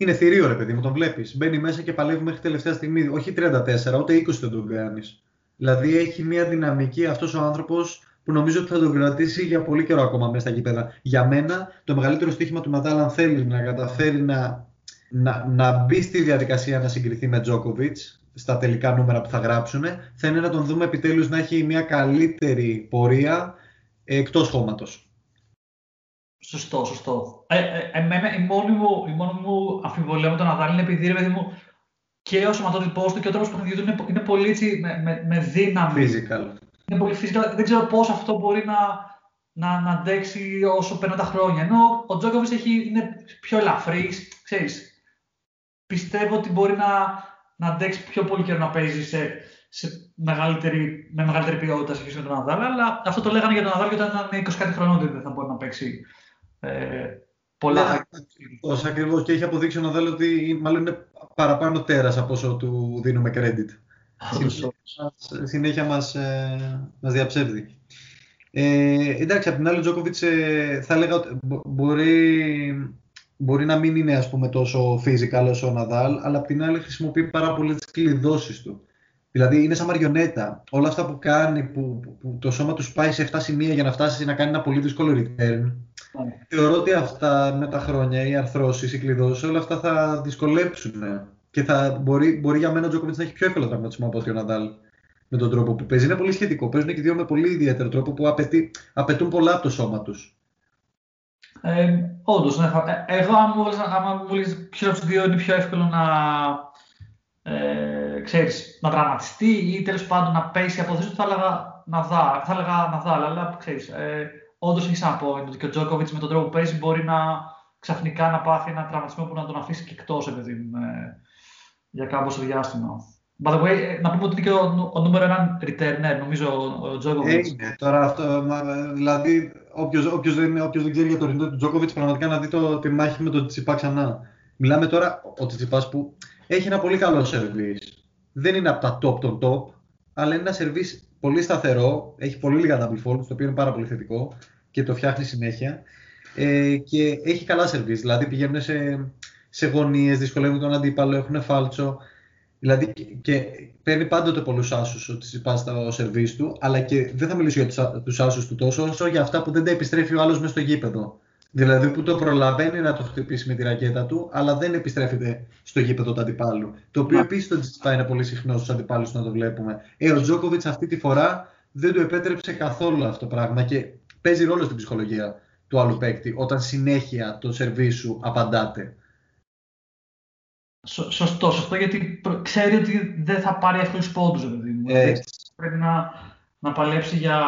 Είναι θηρίο, ρε παιδί μου, τον βλέπεις. Μπαίνει μέσα και παλεύει μέχρι τελευταία στιγμή. Όχι 34, ούτε 20 δεν τον κάνεις. Δηλαδή έχει μια δυναμική αυτός ο άνθρωπος που νομίζω ότι θα τον κρατήσει για πολύ καιρό ακόμα μέσα στα γήπεδα. Για μένα, το μεγαλύτερο στοίχημα του Ναδάλ, αν θέλεις να καταφέρει να, να, να μπει στη διαδικασία να συγκριθεί με Τζόκοβιτς, στα τελικά νούμερα που θα γράψουν, θα είναι να τον δούμε επιτέλους να έχει μια καλύτερη πορεία εκτός χώματος. Σωστό, σωστό. Ε, ε, εμένα η μόνη μου, η μόνη μου αμφιβολία με τον Ναδάλ είναι επειδή ρε μου και ο σωματότυπός του και ο τρόπος που του είναι, είναι πολύ έτσι, με, με, με δύναμη. Physical. Είναι πολύ physical. Δεν ξέρω πώς αυτό μπορεί να, να, να αντέξει όσο περνάνε τα χρόνια. Ενώ ο Τζόκοβιτς είναι πιο ελαφρύς, ξέρεις. Πιστεύω ότι μπορεί να, να αντέξει πιο πολύ καιρό να παίζει σε, σε μεγαλύτερη, με μεγαλύτερη ποιότητα σε σχέση με τον Ναδάλ. Αλλά αυτό το λέγανε για τον Ναδάλ και όταν ήταν 20 κάτι χρονών ότι δεν θα μπορεί να παίξει ε, πολλά. Ναι, ακριβώς και έχει αποδείξει ο Ναδάλ ότι μάλλον είναι παραπάνω τέρας από όσο του δίνουμε credit. συνέχεια μας, συνέχεια μας, ε, μας διαψεύδει. Ε, εντάξει, απ' την άλλη ο Τζόκοβιτς ε, θα έλεγα ότι μπορεί, μπορεί να μην είναι ας πούμε, τόσο physical όσο ο Ναδάλ, αλλά απ' την άλλη χρησιμοποιεί πάρα πολύ τις κλειδώσεις του. Δηλαδή είναι σαν μαριονέτα. Όλα αυτά που κάνει, που, που, το σώμα του σπάει σε 7 σημεία για να φτάσει να κάνει ένα πολύ δύσκολο return. Yeah. Θεωρώ ότι αυτά με τα χρόνια, οι αρθρώσεις, οι κλειδώσεις, όλα αυτά θα δυσκολέψουν. Και θα μπορεί, μπορεί για μένα ο Τζόκοβιτς να έχει πιο εύκολο τραυματισμό από ότι ο Ναδάλ με τον τρόπο που παίζει. Είναι πολύ σχετικό. Παίζουν και δύο με πολύ ιδιαίτερο τρόπο που απαιτεί, απαιτούν πολλά από το σώμα τους. Ε, Όντως, ναι. Ε, εγώ, αν μου έλεγε ποιο από τους δύο είναι πιο εύκολο να, ε, ξέρεις, να δραματιστεί ή τέλος πάντων να πέσει από θέση του, θα έλεγα να δά. Θα έλεγα να δά, αλλά ξέρεις. Ε, Όντως έχεις ένα point ότι και ο Τζόκοβιτ με τον τρόπο που παίζει μπορεί να ξαφνικά να πάθει ένα τραυματισμό που να τον αφήσει και εκτός επειδή ε, για κάμποσο διάστημα. By the way, ε, να πούμε ότι είναι και ο, ο νούμερο έναν returner, νομίζω, ο Τζόκοβιτ. Ε, τώρα αυτό, δηλαδή, όποιο όποιος δεν, όποιος δεν ξέρει για το return του Τζόκοβιτ, πραγματικά να δει το, τη μάχη με τον Τσιπά ξανά. Μιλάμε τώρα ο Τσιπά που έχει ένα πολύ καλό service. Δεν είναι από τα top των top, αλλά είναι ένα service πολύ σταθερό. Έχει πολύ λίγα double faults, το οποίο είναι πάρα πολύ θετικό και το φτιάχνει συνέχεια. Ε, και έχει καλά service, δηλαδή πηγαίνουν σε, σε γωνίες, δυσκολεύουν τον αντίπαλο, έχουν φάλτσο. Δηλαδή και παίρνει πάντοτε πολλούς άσους ότι συμπά στο σερβί του, αλλά και δεν θα μιλήσω για τους άσους του τόσο, όσο για αυτά που δεν τα επιστρέφει ο άλλος μέσα στο γήπεδο. Δηλαδή που το προλαβαίνει να το χτυπήσει με τη ρακέτα του, αλλά δεν επιστρέφεται στο γήπεδο του αντιπάλου. Το οποίο επίσης το Τζιτσπά είναι πολύ συχνός στους αντιπάλους να το βλέπουμε. Ε, ο Τζόκοβιτς αυτή τη φορά δεν του επέτρεψε καθόλου αυτό το πράγμα και παίζει ρόλο στην ψυχολογία του άλλου παίκτη όταν συνέχεια το σερβίς σου απαντάται. Σωστό, σωστό, γιατί ξέρει ότι δεν θα πάρει εύκολους πόντους, δηλαδή. Πρέπει να, να παλέψει για,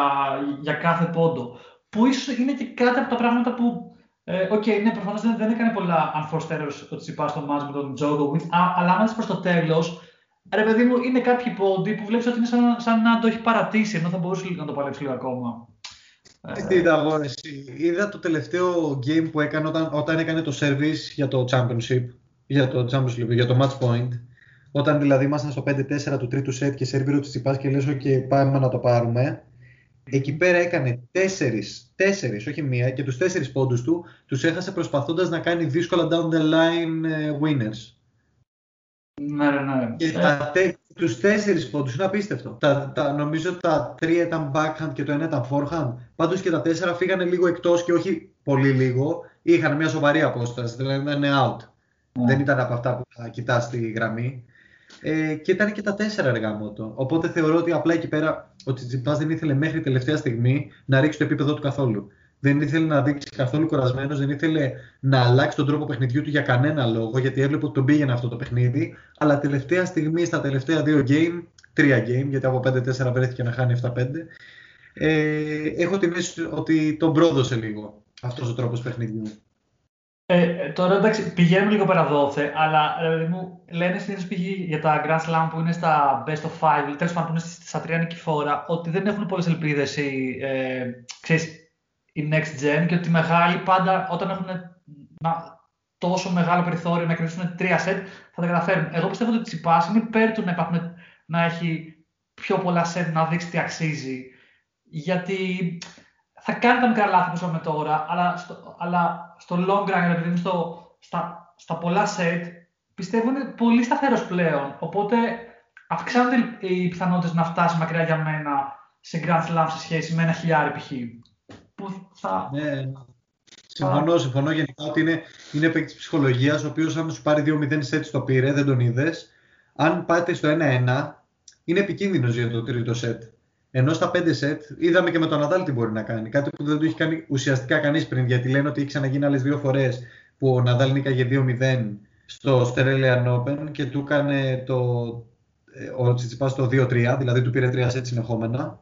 για κάθε πόντο. Που ίσως είναι και κάτι από τα πράγματα που. Ε, OK, okay, ναι, προφανώς δεν, δεν έκανε πολλά unforced errors ο Τσιτσιπάς στο ματς με τον Τζόκοβιτς, αλλά αν προς το τέλος, ρε παιδί μου, είναι κάποιοι πόντοι που βλέπεις ότι είναι σαν, σαν να το έχει παρατήσει, ενώ θα μπορούσε να το παλέψει λίγο ακόμα. Ε, τι είδα Είδα το τελευταίο game που έκανε όταν, όταν έκανε το service για το championship για το Champions για το match point. Όταν δηλαδή ήμασταν στο 5-4 του τρίτου set και σερβίρο τη Τσιπάς και λέω και πάμε να το πάρουμε. Εκεί πέρα έκανε τέσσερις, τέσσερις, όχι μία, και τους τέσσερις πόντους του τους έχασε προσπαθώντας να κάνει δύσκολα down the line ε, winners. Ναι, ναι, ναι. Και τα, τους τέσσερις πόντους είναι απίστευτο. Τα, τα, νομίζω τα τρία ήταν backhand και το ένα ήταν forehand. Πάντως και τα τέσσερα φύγανε λίγο εκτός και όχι πολύ λίγο. Είχαν μια σοβαρή απόσταση, δηλαδή ήταν out. Ναι. Δεν ήταν από αυτά που θα κοιτάς τη γραμμή. Ε, και ήταν και τα τέσσερα αργά μότο. Οπότε θεωρώ ότι απλά εκεί πέρα ο Τσιτσιπά δεν ήθελε μέχρι τελευταία στιγμή να ρίξει το επίπεδο του καθόλου. Δεν ήθελε να δείξει καθόλου κουρασμένος, δεν ήθελε να αλλάξει τον τρόπο παιχνιδιού του για κανένα λόγο, γιατί έβλεπε ότι τον πήγαινε αυτό το παιχνίδι. Αλλά τελευταία στιγμή, στα τελευταία δύο game, τρία game, γιατί από 5-4 βρέθηκε να χάνει 7-5, ε, έχω την αίσθηση ότι τον πρόδωσε λίγο αυτός ο τρόπος παιχνιδιού. Ε, τώρα εντάξει, πηγαίνουν λίγο πέρα δόθε, αλλά ε, μου, λένε συνήθως π.χ. για τα Grand Slam που είναι στα best of five, τέλος πάντων που είναι στα τρία νικηφόρα, ότι δεν έχουν πολλές ελπίδες οι, ε, η next gen και ότι οι μεγάλοι πάντα όταν έχουν να, τόσο μεγάλο περιθώριο να κερδίσουν τρία set θα τα καταφέρουν. Εγώ πιστεύω ότι η Τσιπάς είναι υπέρ του να, υπάρχουν, να έχει πιο πολλά set να δείξει τι αξίζει. Γιατί θα κάνει τα μικρά λάθη που είπαμε τώρα, αλλά στο, αλλά στο long run, επειδή στο, στα, στα πολλά set, πιστεύω είναι πολύ σταθερός πλέον. Οπότε αυξάνονται οι πιθανότητες να φτάσει μακριά για μένα σε Grand Slam σε σχέση με ένα χιλιάρι π.χ. Που θα... Ναι, συμφωνώ, συμφωνώ γενικά ότι είναι, είναι παίκτης ψυχολογίας, ο οποίος αν σου πάρει 2-0 σετ στο πήρε, δεν τον είδες. Αν πάτε στο 1-1, είναι επικίνδυνος για το τρίτο σετ. Ενώ στα 5 σετ είδαμε και με τον Ναδάλ τι μπορεί να κάνει. Κάτι που δεν το έχει κάνει ουσιαστικά κανείς πριν. Γιατί λένε ότι έχει ξαναγίνει άλλες δύο φορές που ο Ναδάλ νίκαγε 2-0 στο Australian Open και του έκανε το, ε, ο Τσιτσιπά το 2-3, δηλαδή του πήρε 3 σετ συνεχόμενα.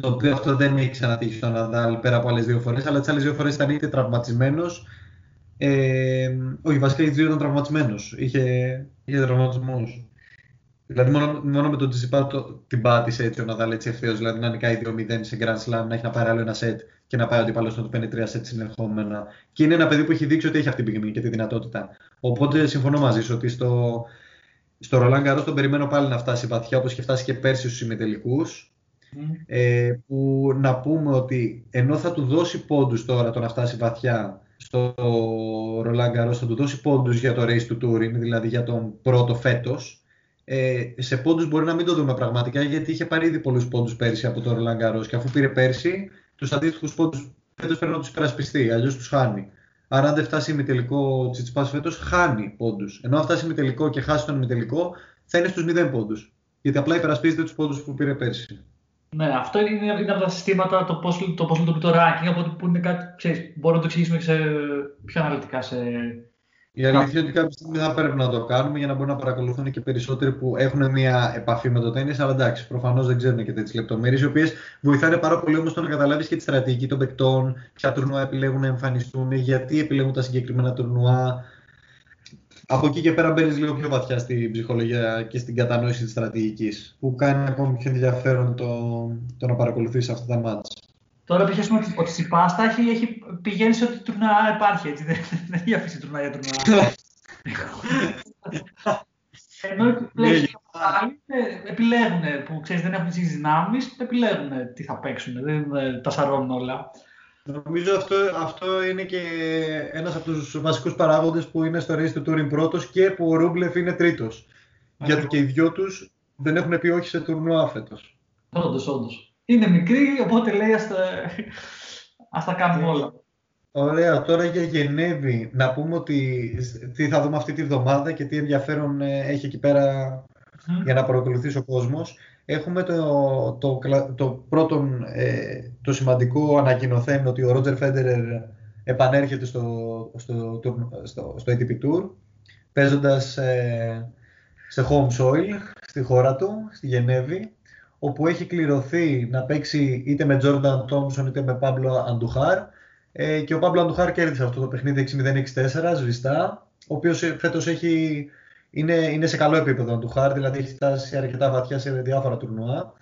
Το οποίο αυτό δεν έχει ξανατύχει στον Ναδάλ πέρα από άλλες δύο φορές. Αλλά τις άλλες δύο φορές ήταν είτε τραυματισμένος. Ε, όχι, βασικά οι δύο ήταν τραυματισμένος. Είχε, είχε τραυματισμό. Δηλαδή, μόνο, μόνο με τον Τσιπά την πάτησε έτσι ο Ναδάλ έτσι ευθέως. Δηλαδή, να νικάει 2-0 σε Grand Slam, να έχει να πάρει άλλο ένα σετ και να πάει ο αντίπαλος να του παίρνει 3 σετ συνεχόμενα. Και είναι ένα παιδί που έχει δείξει ότι έχει αυτή την πυγμή και τη δυνατότητα. Οπότε συμφωνώ μαζί σου ότι στο, στο Ρολάν Καρό τον περιμένω πάλι να φτάσει βαθιά όπως είχε φτάσει και πέρσι στους ημιτελικού. Ε, που να πούμε ότι ενώ θα του δώσει πόντους τώρα το να φτάσει βαθιά στο Roland Garros, θα του δώσει πόντους για το race του Turing, δηλαδή για τον πρώτο φέτος, ε, σε πόντους μπορεί να μην το δούμε πραγματικά γιατί είχε πάρει ήδη πολλούς πόντους πέρσι από το Roland Garros και αφού πήρε πέρσι, τους αντίστοιχους πόντους φέτος πρέπει να τους υπερασπιστεί, αλλιώς τους χάνει. Άρα, αν δεν φτάσει ημιτελικό Τσιτσπά φέτος, χάνει πόντους. Ενώ αν φτάσει ημιτελικό και χάσει τον ημιτελικό, θα είναι στους 0 πόντους. Γιατί απλά υπερασπίζεται τους πόντους που πήρε πέρσι. Ναι, αυτό είναι, είναι από τα συστήματα το πώς το πώς λειτουργεί το ranking. Οπότε που είναι κάτι, ξέρεις, μπορούμε να το εξηγήσουμε σε, πιο αναλυτικά σε, η αλήθεια είναι ότι κάποια στιγμή θα πρέπει να το κάνουμε για να μπορούν να παρακολουθούν και περισσότεροι που έχουν μια επαφή με το τέννη. Αλλά εντάξει, προφανώς δεν ξέρουν και τέτοιες λεπτομέρειες, οι οποίες βοηθάνε πάρα πολύ όμως το να καταλάβεις και τη στρατηγική των παικτών, ποια τουρνουά επιλέγουν να εμφανιστούν, γιατί επιλέγουν τα συγκεκριμένα τουρνουά. Από εκεί και πέρα μπαίνεις λίγο πιο βαθιά στην ψυχολογία και στην κατανόηση της στρατηγικής, που κάνει ακόμη πιο ενδιαφέρον το, το να παρακολουθήσει αυτά τα μάτια. Τώρα πιάσουμε ότι, ότι η Πάστα έχει, έχει πηγαίνει σε ό,τι τουρνά υπάρχει. Έτσι. Δεν, δεν έχει αφήσει τουρνά για τουρνά. Ενώ οι επιλέγουν που ξέρεις, δεν έχουν τι δυνάμεις, επιλέγουν τι θα παίξουν. Δεν τα σαρώνουν όλα. Νομίζω αυτό, αυτό είναι και ένας από τους βασικούς παράγοντες που είναι στο race του Τούριν πρώτος και που ο Ρούμπλεφ είναι τρίτος. Γιατί και οι δυο τους δεν έχουν πει όχι σε τουρνουά φέτος. Όντως, όντως είναι μικρή, οπότε λέει ας τα, ας τα κάνουμε όλα. Ωραία, τώρα για Γενέβη, να πούμε ότι τι θα δούμε αυτή τη βδομάδα και τι ενδιαφέρον ε, έχει εκεί πέρα για να παρακολουθήσει ο κόσμος. Έχουμε το, το, το πρώτο, ε, το σημαντικό ανακοινωθέν ότι ο Ρότζερ Φέντερερ επανέρχεται στο, στο, στο, στο ATP Tour, παίζοντας ε, σε home soil, στη χώρα του, στη Γενέβη όπου έχει κληρωθεί να παίξει είτε με Τζόρνταν Τόμσον είτε με Πάμπλο Αντουχάρ. Ε, και ο Πάμπλο Αντουχάρ κέρδισε αυτό το παιχνίδι 6-0-6-4, σβηστά, ο οποίος φέτος είναι, είναι σε καλό επίπεδο Αντουχάρ, δηλαδή έχει φτάσει αρκετά βαθιά σε διάφορα τουρνουά.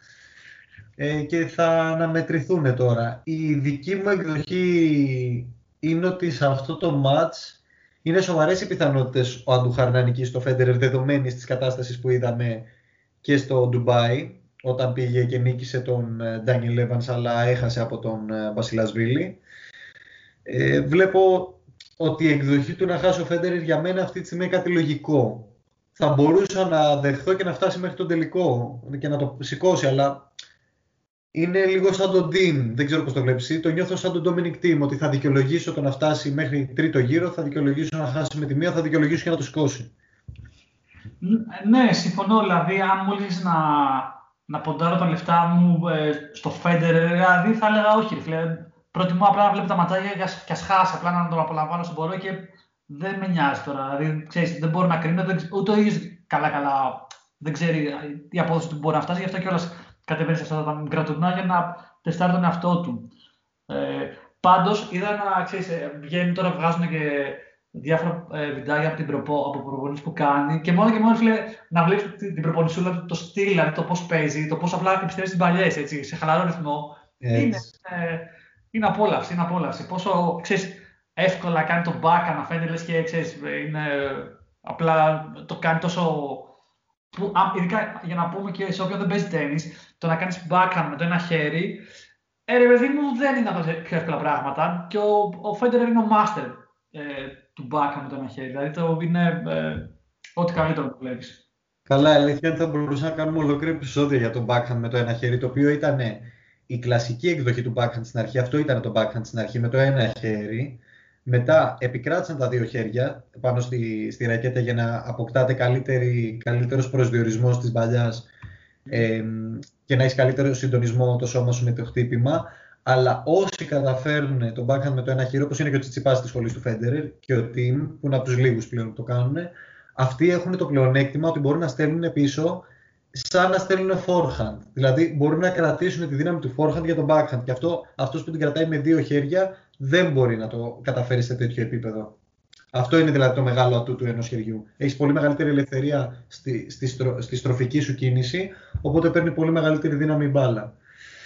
Ε, και θα αναμετρηθούν τώρα. Η δική μου εκδοχή είναι ότι σε αυτό το match είναι σοβαρές οι πιθανότητες ο Αντουχάρ να νικήσει το Φέντερερ δεδομένης της κατάστασης που είδαμε και στο Ντουμπάι όταν πήγε και νίκησε τον Ντάνιελ Λέβανς αλλά έχασε από τον ε, Βασιλασβίλη. Ε, βλέπω ότι η εκδοχή του να χάσει ο Φέντερερ για μένα αυτή τη στιγμή είναι κάτι λογικό. Θα μπορούσα να δεχθώ και να φτάσει μέχρι τον τελικό και να το σηκώσει, αλλά είναι λίγο σαν τον Ντίν, δεν ξέρω πώς το βλέπεις, το νιώθω σαν τον Ντόμινικ Τιμ, ότι θα δικαιολογήσω το να φτάσει μέχρι τρίτο γύρο, θα δικαιολογήσω να χάσει με τη μία, θα δικαιολογήσω και να το σηκώσει. Ναι, συμφωνώ, δηλαδή αν μόλις να να ποντάρω τα λεφτά μου ε, στο Federer, δηλαδή θα έλεγα όχι. Φίλε. Προτιμώ απλά να βλέπω τα ματσάκια και ας χάσει, απλά να το απολαμβάνω όσο μπορώ και δεν με νοιάζει τώρα. Δηλαδή, ξέρεις, δεν μπορώ να κρίνω, ούτε ο ίδιος καλά-καλά δεν ξέρει η απόδοση του μπορεί να φτάσει. Γι' αυτό κιόλας κατεβαίνει σε αυτά τα μικρά τουρνά για να τεστάρει τον εαυτό του. Ε, Πάντως, είδα να ξέρεις, ε, βγαίνει τώρα, βγάζουν και διάφορα ε, βιντεάκια από την προπο, από προπονήσεις που κάνει και μόνο και μόνο φίλε, να βλέπεις την προπονησούλα, το στυλ, δηλαδή το πώς παίζει, το πώς απλά επιστρέφεις στι παλιέ, σε χαλαρό ρυθμό. Είναι, ε, είναι απόλαυση, είναι απόλαυση. Πόσο ξέρεις, εύκολα κάνει το μπάκα να φαίνεται λες και ξέρεις, είναι, απλά το κάνει τόσο... Που, ειδικά για να πούμε και σε όποιον δεν παίζει τέννις, το να κάνεις backhand με το ένα χέρι, ε, ρε παιδί μου, δεν είναι από τα πιο εύκολα πράγματα. Και ο, ο Φέντερ είναι ο master ε, του backhand με το ένα χέρι. Δηλαδή το είναι ε, ό,τι καλύτερο που βλέπεις. Καλά, αλήθεια θα μπορούσαμε να κάνουμε ολόκληρο επεισόδιο για το backhand με το ένα χέρι, το οποίο ήταν η κλασική εκδοχή του backhand στην αρχή. Αυτό ήταν το backhand στην αρχή με το ένα χέρι. Μετά επικράτησαν τα δύο χέρια πάνω στη, στη ρακέτα για να αποκτάτε καλύτερη, καλύτερος προσδιορισμός της μπαλιάς ε, και να έχεις καλύτερο συντονισμό το σώμα σου με το χτύπημα. Αλλά όσοι καταφέρουν τον backhand με το ένα χείρο, όπως είναι και ο Τσιτσιπά της σχολής του Φέντερερ και ο Τιμ, που είναι από τους λίγους πλέον που το κάνουν, αυτοί έχουν το πλεονέκτημα ότι μπορούν να στέλνουν πίσω σαν να στέλνουν forehand. Δηλαδή μπορούν να κρατήσουν τη δύναμη του forehand για τον backhand. Και αυτό αυτός που την κρατάει με δύο χέρια δεν μπορεί να το καταφέρει σε τέτοιο επίπεδο. Αυτό είναι δηλαδή το μεγάλο ατού του ενός χεριού. Έχεις πολύ μεγαλύτερη ελευθερία στη, στη, στρο, στη στροφική σου κίνηση, οπότε παίρνει πολύ μεγαλύτερη δύναμη η μπάλα.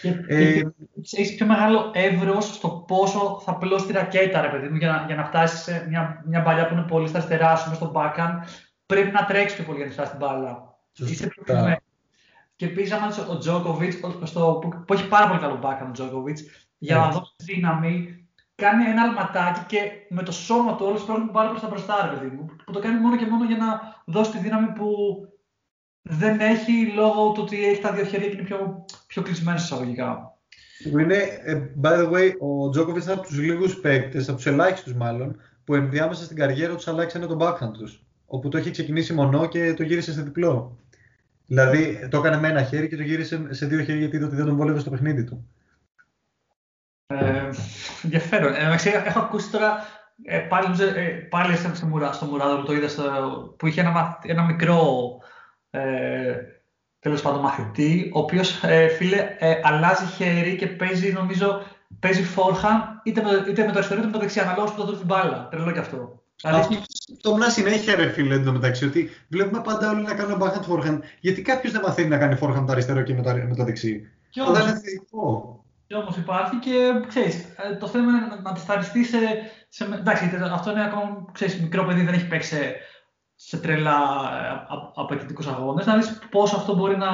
Και, ε, έχει πιο μεγάλο εύρος στο πόσο θα πλώσει τη ρακέτα, ρε παιδί μου, για να, για να φτάσεις σε μια, μια μπαλιά που είναι πολύ στα αριστερά σου, στο backhand. Πρέπει να τρέξεις πιο πολύ για να φτάσει την μπάλα. Είσαι πιο Και επίσης, άμα ο Τζόκοβιτ, που, που έχει πάρα πολύ καλό backhand ο Τζόκοβιτ, για να δώσει δύναμη, κάνει ένα αλματάκι και με το σώμα του όλους παίρνουν πάρα προς τα μπροστά, ρε παιδί μου. Που το κάνει μόνο και μόνο για να δώσει τη δύναμη που δεν έχει λόγω του ότι έχει τα δύο χέρια και είναι πιο, πιο κλεισμένο εισαγωγικά. Είναι, ε, by the way, ο Τζόκοβιτ είναι από τους λίγους παίκτες, από τους ελάχιστους μάλλον, που ενδιάμεσα στην καριέρα τους αλλάξανε τον backhand τους. Όπου το έχει ξεκινήσει μονό και το γύρισε σε διπλό. Δηλαδή το έκανε με ένα χέρι και το γύρισε σε δύο χέρια γιατί είδε ότι δεν τον βόλευε στο παιχνίδι του. Ε, ενδιαφέρον. Ε, έχω ακούσει τώρα ε, πάλι, ε, πάλι στο, μουρά, στο Μουράδο το είδα στο, που είχε ένα, ένα μικρό ε, τέλος πάντων μαθητή, ο οποίος ε, φίλε ε, αλλάζει χέρι και παίζει, νομίζω, παίζει φόρχαν είτε με, είτε με το αριστερό είτε με το δεξί, αναλόγως που θα δώσει την μπάλα. Τρελό κι αυτό. Αυτό το μνά συνέχεια, ρε φίλε, εντωμεταξύ, ότι βλέπουμε πάντα όλοι να κάνουν backhand forehand. Γιατί κάποιος δεν μαθαίνει να κάνει forehand το αριστερό και με το, με το δεξί. Και όμως, είναι θετικό. Και όμως υπάρχει και ξέρεις, ε, το θέμα είναι να, να τεσταριστεί σε, σε, Εντάξει, αυτό είναι ακόμα ξέρεις, μικρό παιδί, δεν έχει παίξει σε, σε τρελά ε, απαιτητικούς αγώνες. Να δεις πώς αυτό μπορεί να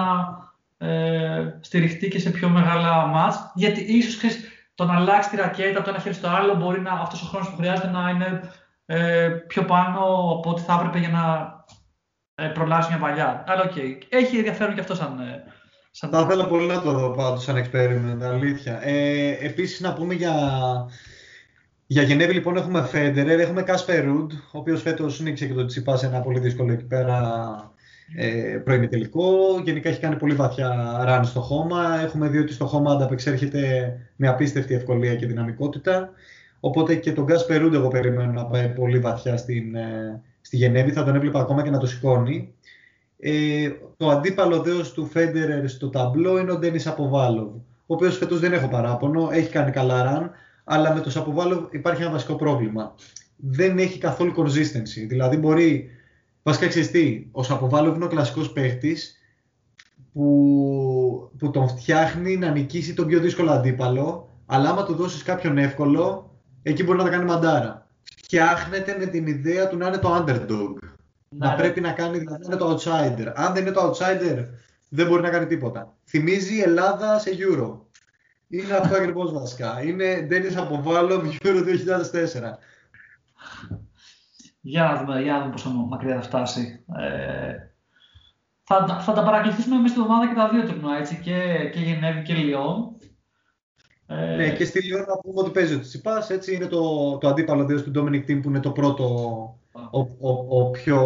ε, στηριχτεί και σε πιο μεγάλα ματς. Γιατί ίσως το να αλλάξει τη ρακέτα από το ένα χέρι στο άλλο μπορεί να αυτός ο χρόνος που χρειάζεται να είναι ε, πιο πάνω από ό,τι θα έπρεπε για να ε, προλάβεις μια μπαλιά. Αλλά OK. Okay. Έχει ενδιαφέρον και αυτό σαν. Ε, σαν... Θα ήθελα πολύ να το δω πάντως σαν experiment, αλήθεια. Ε, Επίσης να πούμε για. Για Γενέβη λοιπόν έχουμε Φέντερερ, έχουμε Κάσπερ Ρουντ, ο οποίος φέτος νίξε και το Τσιπά σε ένα πολύ δύσκολο εκεί πέρα ε, τελικό. Γενικά έχει κάνει πολύ βαθιά ράν στο χώμα. Έχουμε δει ότι στο χώμα ανταπεξέρχεται με απίστευτη ευκολία και δυναμικότητα. Οπότε και τον Γκάς Περούντ εγώ περιμένω να πάει πολύ βαθιά στην, ε, στη Γενέβη. Θα τον έβλεπα ακόμα και να το σηκώνει. Ε, το αντίπαλο δέος του Φέντερερ στο ταμπλό είναι ο Ντένις Αποβάλοβ, ο οποίος φέτος δεν έχω παράπονο, έχει κάνει καλά ραν, αλλά με το Σαποβάλοβ υπάρχει ένα βασικό πρόβλημα. Δεν έχει καθόλου consistency. Δηλαδή μπορεί, βασικά ξέρεις ο Σαποβάλοβ είναι ο κλασικός παίχτης που, που τον φτιάχνει να νικήσει τον πιο δύσκολο αντίπαλο, αλλά άμα του δώσεις κάποιον εύκολο, εκεί μπορεί να τα κάνει μαντάρα. Φτιάχνεται με την ιδέα του να είναι το underdog. Να, να πρέπει να κάνει, δηλαδή να είναι το outsider. Αν δεν είναι το outsider, δεν μπορεί να κάνει τίποτα. Θυμίζει Ελλάδα σε Euro. Είναι αυτό ακριβώς βασικά. Είναι Ντένις Αποβάλλο, Euro 2004. Για να δούμε, για να δούμε πόσο μακριά θα φτάσει. Ε, θα, θα τα παρακολουθήσουμε μέσα στην εβδομάδα και τα δύο τουρνουά, έτσι, και, και Γενέβη και Λιόν. Ε... Ναι, και στη Λιόν να πούμε ότι παίζει ο Τσιπάς, έτσι είναι το, το αντίπαλο δέος του Dominic Team που είναι το πρώτο, ο, ο, ο πιο,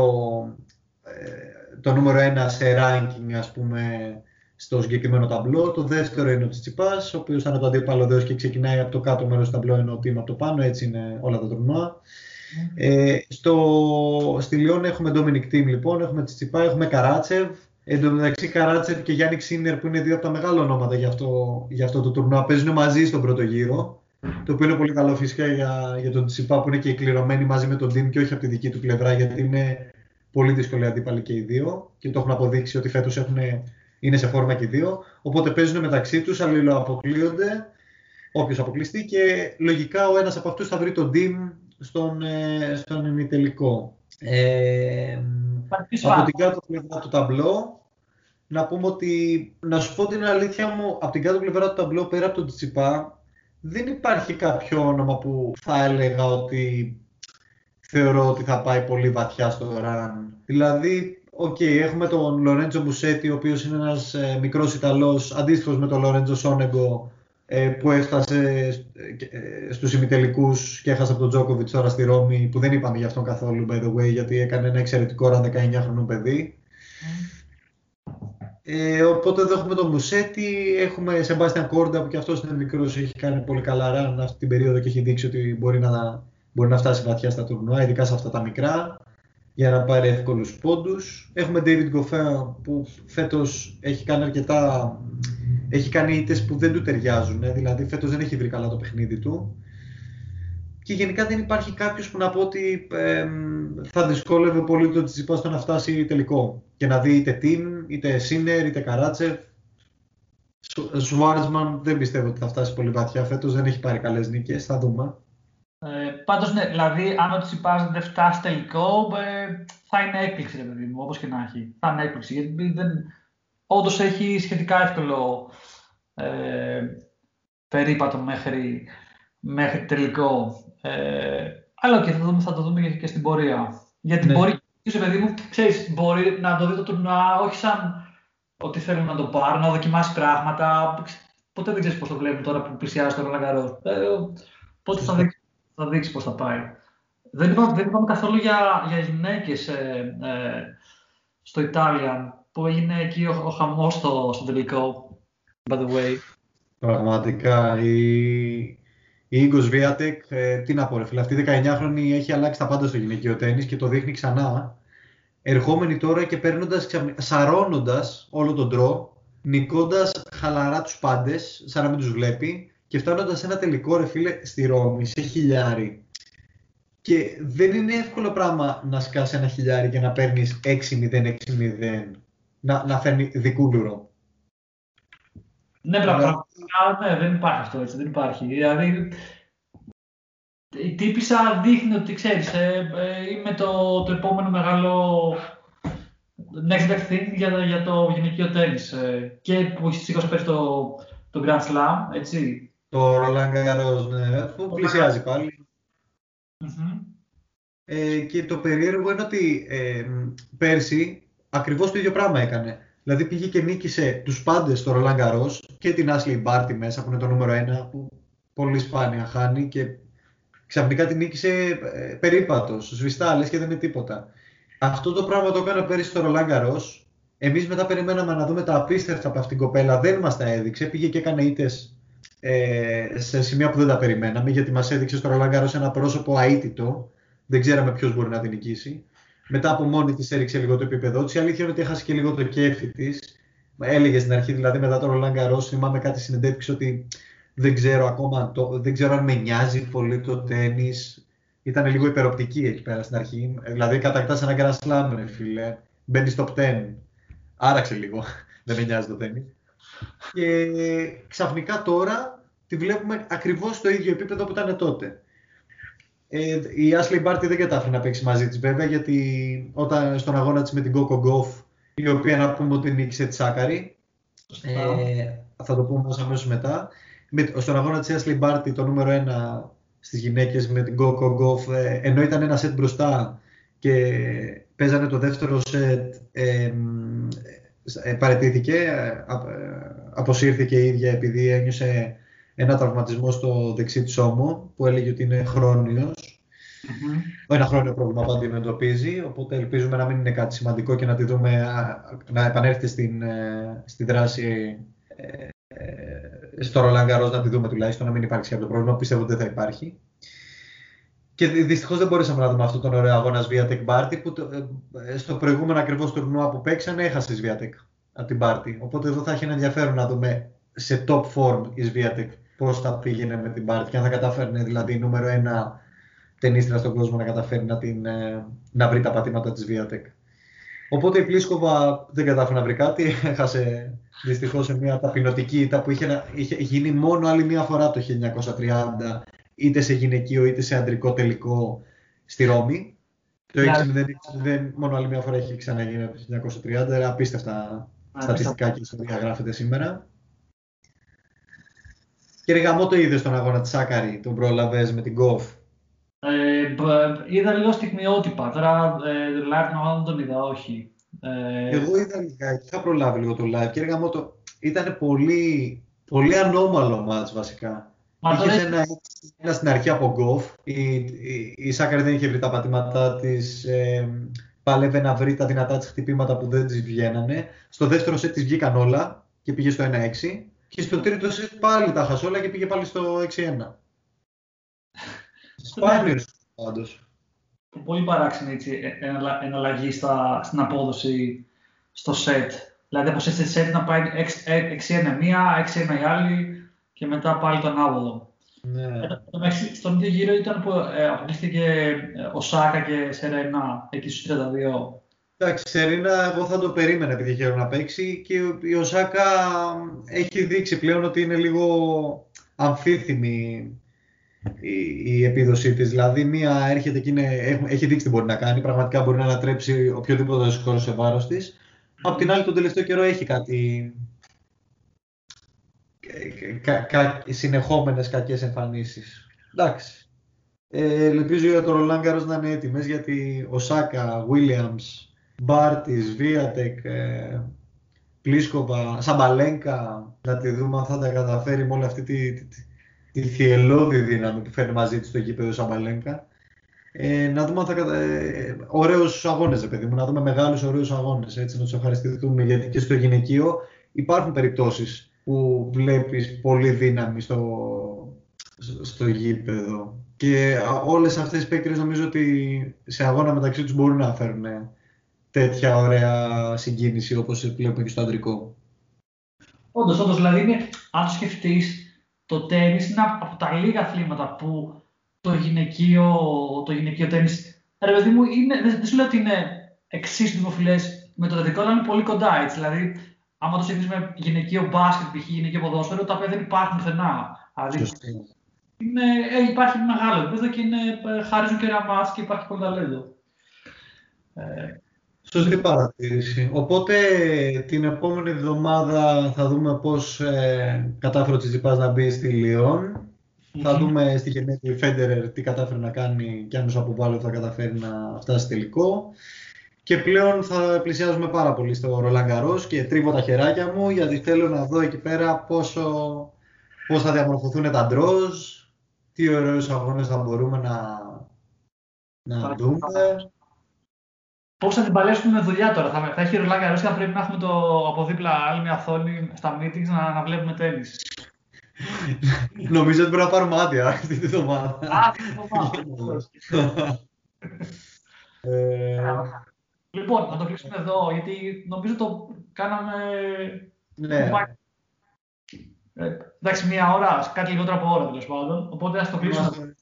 ε, το νούμερο ένα σε ranking ας πούμε στο συγκεκριμένο ταμπλό. Το δεύτερο είναι ο Τσιπάς, ο οποίος θα είναι το αντίπαλο δέος και ξεκινάει από το κάτω μέρος του ταμπλό ενώ ο team από το πάνω, έτσι είναι όλα τα τουρνουά. Mm. Ε, στο, στη Λιόν έχουμε Dominic Team λοιπόν, έχουμε Τσιπά, έχουμε Καράτσεβ, Εν τω μεταξύ, Καράτσεφ και Γιάννη Ξίνερ, που είναι δύο από τα μεγάλα ονόματα για αυτό, για αυτό το τουρνουά, παίζουν μαζί στον πρώτο γύρο. Το οποίο είναι πολύ καλό φυσικά για, για τον Τσιπά που είναι και κληρωμένοι μαζί με τον Τιμ και όχι από τη δική του πλευρά, γιατί είναι πολύ δύσκολοι αντίπαλοι και οι δύο και το έχουν αποδείξει ότι φέτος είναι σε φόρμα και οι δύο. Οπότε παίζουν μεταξύ τους, αλληλοαποκλείονται, όποιος αποκλειστεί και λογικά ο ένας από αυτούς θα βρει τον Τιμ στον, ε, στον ημιτελικό. Ε, από την κάτω πλευρά του ταμπλό, να πούμε ότι, να σου πω την αλήθεια μου, από την κάτω πλευρά του ταμπλό, πέρα από τον Τσιπά, δεν υπάρχει κάποιο όνομα που θα έλεγα ότι θεωρώ ότι θα πάει πολύ βαθιά στο run. Δηλαδή, OK, okay, έχουμε τον Λορέντζο Μουζέτι, ο οποίος είναι ένας ε, μικρός Ιταλός, αντίστοιχος με τον Λορέντζο Σόνεγκο, ε, που έφτασε ε, στους ημιτελικούς και έχασε από τον Τζόκοβιτς τώρα στη Ρώμη, που δεν είπαμε για αυτόν καθόλου, by the way, γιατί έκανε ένα εξαιρετικό run 19 χρονών παιδί. Ε, οπότε εδώ έχουμε τον Μουσέτη, έχουμε Σεμπάστιαν Κόρντα που και αυτός είναι μικρός, έχει κάνει πολύ καλά ραν αυτή την περίοδο και έχει δείξει ότι μπορεί να, μπορεί να φτάσει βαθιά στα τουρνουά, ειδικά σε αυτά τα μικρά, για να πάρει εύκολους πόντους. Έχουμε David Goffin που φέτος έχει κάνει αρκετά έχει κάνει ήττε που δεν του ταιριάζουν. Δηλαδή φέτος δεν έχει βρει καλά το παιχνίδι του. Και γενικά δεν υπάρχει κάποιος που να πω ότι ε, θα δυσκόλευε πολύ το Τσιπά στο να φτάσει τελικό. Και να δει είτε Τιμ, είτε Σίνερ, είτε Καράτσεφ. Σουάρισμαν δεν πιστεύω ότι θα φτάσει πολύ βαθιά φέτος. Δεν έχει πάρει καλές νίκες. Θα δούμε. Ε, Πάντως, ναι, δηλαδή, αν ο Τσιπά δεν φτάσει τελικό, ε, θα είναι έκπληξη, ρε παιδί μου, όπως και να έχει. Θα είναι έκπληξη. Γιατί δεν, όντως έχει σχετικά εύκολο ε, περίπατο μέχρι, μέχρι τελικό. Ε, αλλά και θα, δούμε, θα το δούμε και στην πορεία. Γιατί ναι. μπορεί, είσαι παιδί μου, ξέρεις, μπορεί να το δει το τουρνουά όχι σαν ότι θέλουν να το πάρουν, να δοκιμάσει πράγματα. Ποτέ δεν ξέρεις πώς το βλέπουν τώρα που πλησιάζει το Ρολαγκαρό. Ε, πότε θα δείξει, θα δείξει πώς θα πάει. Δεν είπαμε, δεν είπαμε καθόλου για, για γυναίκες ε, ε, στο Ιτάλια που έγινε εκεί ο, ο χαμός στο, στο τελικό. By the way. Πραγματικά η, η Ίγκος Βίατεκ, ε, τι να πω ρε φίλε, αυτή η 19χρονη έχει αλλάξει τα πάντα στο γυναικείο τέννις και το δείχνει ξανά. Ερχόμενη τώρα και παίρνοντας, σαρώνοντας όλο τον τρό, νικώντας χαλαρά τους πάντες, σαν να μην τους βλέπει και φτάνοντας σε ένα τελικό ρε φίλε στη Ρώμη, σε χιλιάρι. Και δεν είναι εύκολο πράγμα να σκάσει ένα χιλιάρι και να παίρνεις 6-0-6-0, να, να φέρνει δικούλουρο. Ναι, πραγματικά ναι, δεν υπάρχει αυτό έτσι, δεν υπάρχει. Δηλαδή, η τύπησα δείχνει ότι ξέρεις, ε, ε, είμαι το, το επόμενο μεγάλο next best thing για, για το γυναικείο τέννις. Ε, και που σήκωσε πέρυσι το, το Grand Slam, έτσι. Το Roland Garros, ναι, που πλησιάζει πάλι. Mm-hmm. Ε, και το περίεργο είναι ότι ε, πέρσι ακριβώς το ίδιο πράγμα έκανε. Δηλαδή πήγε και νίκησε τους πάντες στο Roland Garros και την Ashley Barty μέσα που είναι το νούμερο 1 που πολύ σπάνια χάνει και ξαφνικά την νίκησε ε, περίπατος, σβηστά, λε και δεν είναι τίποτα. Αυτό το πράγμα το έκανα πέρυσι στο Roland Garros. Εμείς μετά περιμέναμε να δούμε τα απίστευτα από αυτήν την κοπέλα, δεν μας τα έδειξε. Πήγε και έκανε ήττες ε, σε σημεία που δεν τα περιμέναμε, γιατί μας έδειξε στο Roland Garros ένα πρόσωπο αίτητο. Δεν ξέραμε ποιος μπορεί να την νικήσει μετά από μόνη της έριξε λίγο το επίπεδό της. Η αλήθεια είναι ότι έχασε και λίγο το κέφι της. Έλεγε στην αρχή, δηλαδή μετά το Ρολάν Καρό, θυμάμαι κάτι συνεντεύξει ότι δεν ξέρω ακόμα, το, δεν ξέρω αν με νοιάζει πολύ το τέννη. Ήταν λίγο υπεροπτική εκεί πέρα στην αρχή. Δηλαδή κατακτάς ένα Grand Slam, ρε φίλε. Μπαίνει στο 10. Άραξε λίγο. [LAUGHS] δεν με νοιάζει το τέννη. Και ξαφνικά τώρα τη βλέπουμε ακριβώς στο ίδιο επίπεδο που ήταν τότε. Ε, η Ashley Barty δεν κατάφερε να παίξει μαζί της βέβαια, γιατί όταν στον αγώνα της με την Coco Gauff, η οποία να πούμε ότι νίκησε τη Σάκαρη, ε, θα το πούμε αμέσως μετά. Με, στον αγώνα της Ashley Barty, το νούμερο 1 στις γυναίκες με την Coco Gauff, ε, ενώ ήταν ένα σετ μπροστά και παίζανε το δεύτερο σετ, ε, ε, παρετήθηκε, ε, αποσύρθηκε η ίδια επειδή ένιωσε ένα τραυματισμό στο δεξί της ώμο που έλεγε ότι είναι χρόνιος. Mm-hmm. Ένα χρόνιο πρόβλημα που αντιμετωπίζει, οπότε ελπίζουμε να μην είναι κάτι σημαντικό και να τη δούμε να επανέλθει στην, ε, στη δράση ε, ε, στο Ρολαγκαρό να τη δούμε τουλάχιστον, να μην υπάρξει κάποιο πρόβλημα. Πιστεύω ότι δεν θα υπάρχει. Και δυστυχώς δεν μπορέσαμε να δούμε αυτόν τον ωραίο αγώνα Viatek Barty που το, στο προηγούμενο ακριβώς τουρνουά που παίξανε έχασε η Viatek από την Barty. Οπότε εδώ θα έχει ένα ενδιαφέρον να δούμε σε top form η Viatek πώς θα πήγαινε με την Πάρτ και αν θα καταφέρνει δηλαδή νούμερο ένα ταινίστρα στον κόσμο να καταφέρει να, την, ε, να βρει τα πατήματα της Viatek. Οπότε η Πλίσκοβα δεν κατάφερε να βρει κάτι, [LAUGHS] έχασε δυστυχώς σε μια ταπεινωτική ήττα που είχε, είχε γίνει μόνο άλλη μια φορά το 1930 είτε σε γυναικείο είτε σε αντρικό τελικό στη Ρώμη. Το 6-0 μόνο άλλη μια φορά έχει ξαναγίνει το 1930, απίστευτα στατιστικά και ιστορία γράφεται σήμερα. Και ρε το είδες στον αγώνα της Σάκαρη, τον πρόλαβε με την Γκοφ. Ε, είδα λίγο στιγμιότυπα. Τώρα ε, live αγώνα δεν τον είδα, όχι. Ε... Εγώ είδα λιγάκι, είχα προλάβει λίγο το live και ρε το ήταν πολύ, πολύ ανώμαλο μάτς βασικά. Μα είχε τώρα... ένα, ένα στην αρχή από γκοφ. Η, η, η Σάκαρη δεν είχε βρει τα πατήματά της. Ε, πάλευε να βρει τα δυνατά της χτυπήματα που δεν της βγαίνανε. Στο δεύτερο σετ της βγήκαν όλα και πήγε στο 1-6. Και στο τρίτο σετ πάλι τα χασόλα και πήγε πάλι στο 6-1. [LAUGHS] Σπάνιος πάντως. Πολύ παράξενη έτσι, ε, εναλλαγή στα, στην απόδοση στο σετ. Δηλαδή από σε σετ να πάει 6-1 μία, 6-1 η άλλη και μετά πάλι το ανάποδο. Ναι. Στον ίδιο γύρο ήταν που ε, αποκλείστηκε ε, ο Σάκα και Σερένα εκεί στους 32. Εντάξει, Σερίνα, εγώ θα το περίμενα επειδή είχε να παίξει και η Οσάκα έχει δείξει πλέον ότι είναι λίγο αμφίθυμη η, η επίδοσή της. Δηλαδή, μία έρχεται και είναι, έχει δείξει τι μπορεί να κάνει. Πραγματικά μπορεί να ανατρέψει οποιοδήποτε σκόρ σε βάρος της. Απ' την άλλη, τον τελευταίο καιρό έχει κάτι κα, κα, συνεχόμενες κακές εμφανίσεις. Εντάξει. Ε, ελπίζω για τον Ρολάν Καρός να είναι έτοιμες γιατί ο Σάκα, Williams, Μπάρτις, Βίατεκ, ε, Πλίσκοβα, Σαμπαλέγκα, να τη δούμε αν θα τα καταφέρει με όλη αυτή τη, τη, τη, τη θυελώδη δύναμη που φέρνει μαζί της στο γήπεδο Σαμπαλέγκα. Ε, να δούμε αν θα κατα... ε, ωραίους αγώνες, παιδί μου, να δούμε μεγάλους ωραίους αγώνες, έτσι, να τους ευχαριστηθούμε, γιατί και στο γυναικείο υπάρχουν περιπτώσεις που βλέπεις πολύ δύναμη στο, στο γήπεδο. Και όλες αυτές οι παίκτες νομίζω ότι σε αγώνα μεταξύ τους μπορούν να φέρουν τέτοια ωραία συγκίνηση όπως βλέπουμε και στο αντρικό. Όντως, όντως, δηλαδή είναι, αν το σκεφτείς, το τέννις είναι από τα λίγα αθλήματα που το γυναικείο, το γυναικείο τέννις, ρε παιδί μου, είναι, δεν, σου λέω ότι είναι εξίσου δημοφιλές με το αντρικό, αλλά είναι πολύ κοντά έτσι. Δηλαδή, άμα το συγκρίνεις με γυναικείο μπάσκετ, π.χ. γυναικείο ποδόσφαιρο, τα οποία δεν υπάρχουν πουθενά. Δηλαδή, είναι, ε, υπάρχει μεγάλο επίπεδο και είναι, ε, χαρίζουν και ένα μάτς και υπάρχει πολύ ταλέντο. Ε, Σωστή παρατήρηση. Οπότε την επόμενη εβδομάδα θα δούμε πώς ε, κατάφερε ο Τσιτσιπάς να μπει στη λιον Θα δούμε στη γενέτη Φέντερερ τι κατάφερε να κάνει και αν ο Σαποβάλλο θα καταφέρει να φτάσει τελικό. Και πλέον θα πλησιάζουμε πάρα πολύ στο Ρολαγκαρός και τρίβω τα χεράκια μου γιατί θέλω να δω εκεί πέρα πόσο, πώς θα διαμορφωθούν τα ντρόζ, τι ωραίους αγώνες θα μπορούμε να, να δούμε. Πώς θα την παλέσουμε με δουλειά τώρα, θα, θα έχει ρολάκια αρρώστια, θα πρέπει να έχουμε το, από δίπλα άλλη μια οθόνη στα meetings να, να βλέπουμε τέννη. [LAUGHS] Νομίζω ότι πρέπει να πάρουμε άδεια αυτή τη βδομάδα. Α, [LAUGHS] ε, Λοιπόν, να το κλείσουμε εδώ, γιατί νομίζω το κάναμε... Ναι. Ε, εντάξει, μία ώρα, κάτι λιγότερο από ώρα τέλος πάντων. Οπότε ας το κλείσουμε.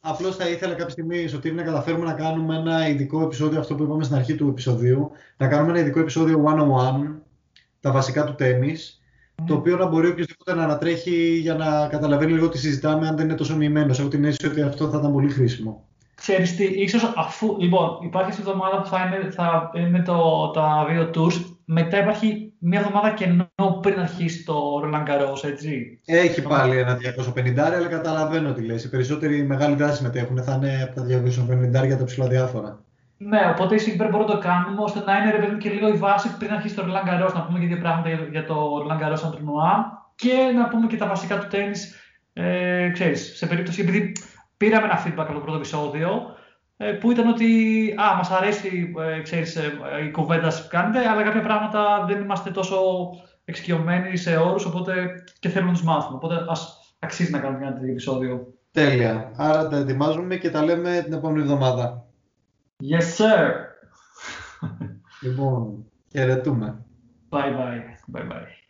Απλώς θα ήθελα κάποια στιγμή, Σωτήρη, να καταφέρουμε να κάνουμε ένα ειδικό επεισόδιο, αυτό που είπαμε στην αρχή του επεισοδίου, να κάνουμε ένα ειδικό επεισόδιο one-on-one, τα βασικά του τέννη, το οποίο να μπορεί οποιοδήποτε να ανατρέχει για να καταλαβαίνει λίγο τι συζητάμε, αν δεν είναι τόσο μοιημένος. Έχω την αίσθηση ότι αυτό θα ήταν πολύ χρήσιμο. Ξέρεις τι, ίσως αφού, λοιπόν, υπάρχει αυτή εβδομάδα που θα είναι, θα είναι το, τα δύο tours, μετά υπάρχει μια εβδομάδα κενό πριν αρχίσει το Roland Garros, έτσι. Έχει πάλι ένα 250, αλλά καταλαβαίνω τι λες. Οι περισσότεροι μεγάλοι δράση συμμετέχουν, θα είναι από τα 250 τα ψηλά διάφορα. Ναι, οπότε ίσως εκεί μπορούμε να το κάνουμε, ώστε να είναι ρε παιδί και λίγο η βάση πριν αρχίσει το Roland Garros, να πούμε και δύο πράγματα για, για το Roland Garros σαν και να πούμε και τα βασικά του τέννις, ε, ξέρεις, σε περίπτωση, επειδή πήραμε ένα feedback από το πρώτο επεισόδιο ε, που ήταν ότι α, μας αρέσει ε, ξέρεις, ε, η κουβέντα που κάνετε, αλλά κάποια πράγματα δεν είμαστε τόσο εξοικειωμένοι σε όρους οπότε και θέλουμε να τους μάθουμε. Οπότε ας αξίζει να κάνουμε ένα τέτοιο επεισόδιο. Τέλεια. Άρα τα ετοιμάζουμε και τα λέμε την επόμενη εβδομάδα. Yes, sir. Λοιπόν, χαιρετούμε. Bye bye. Bye bye.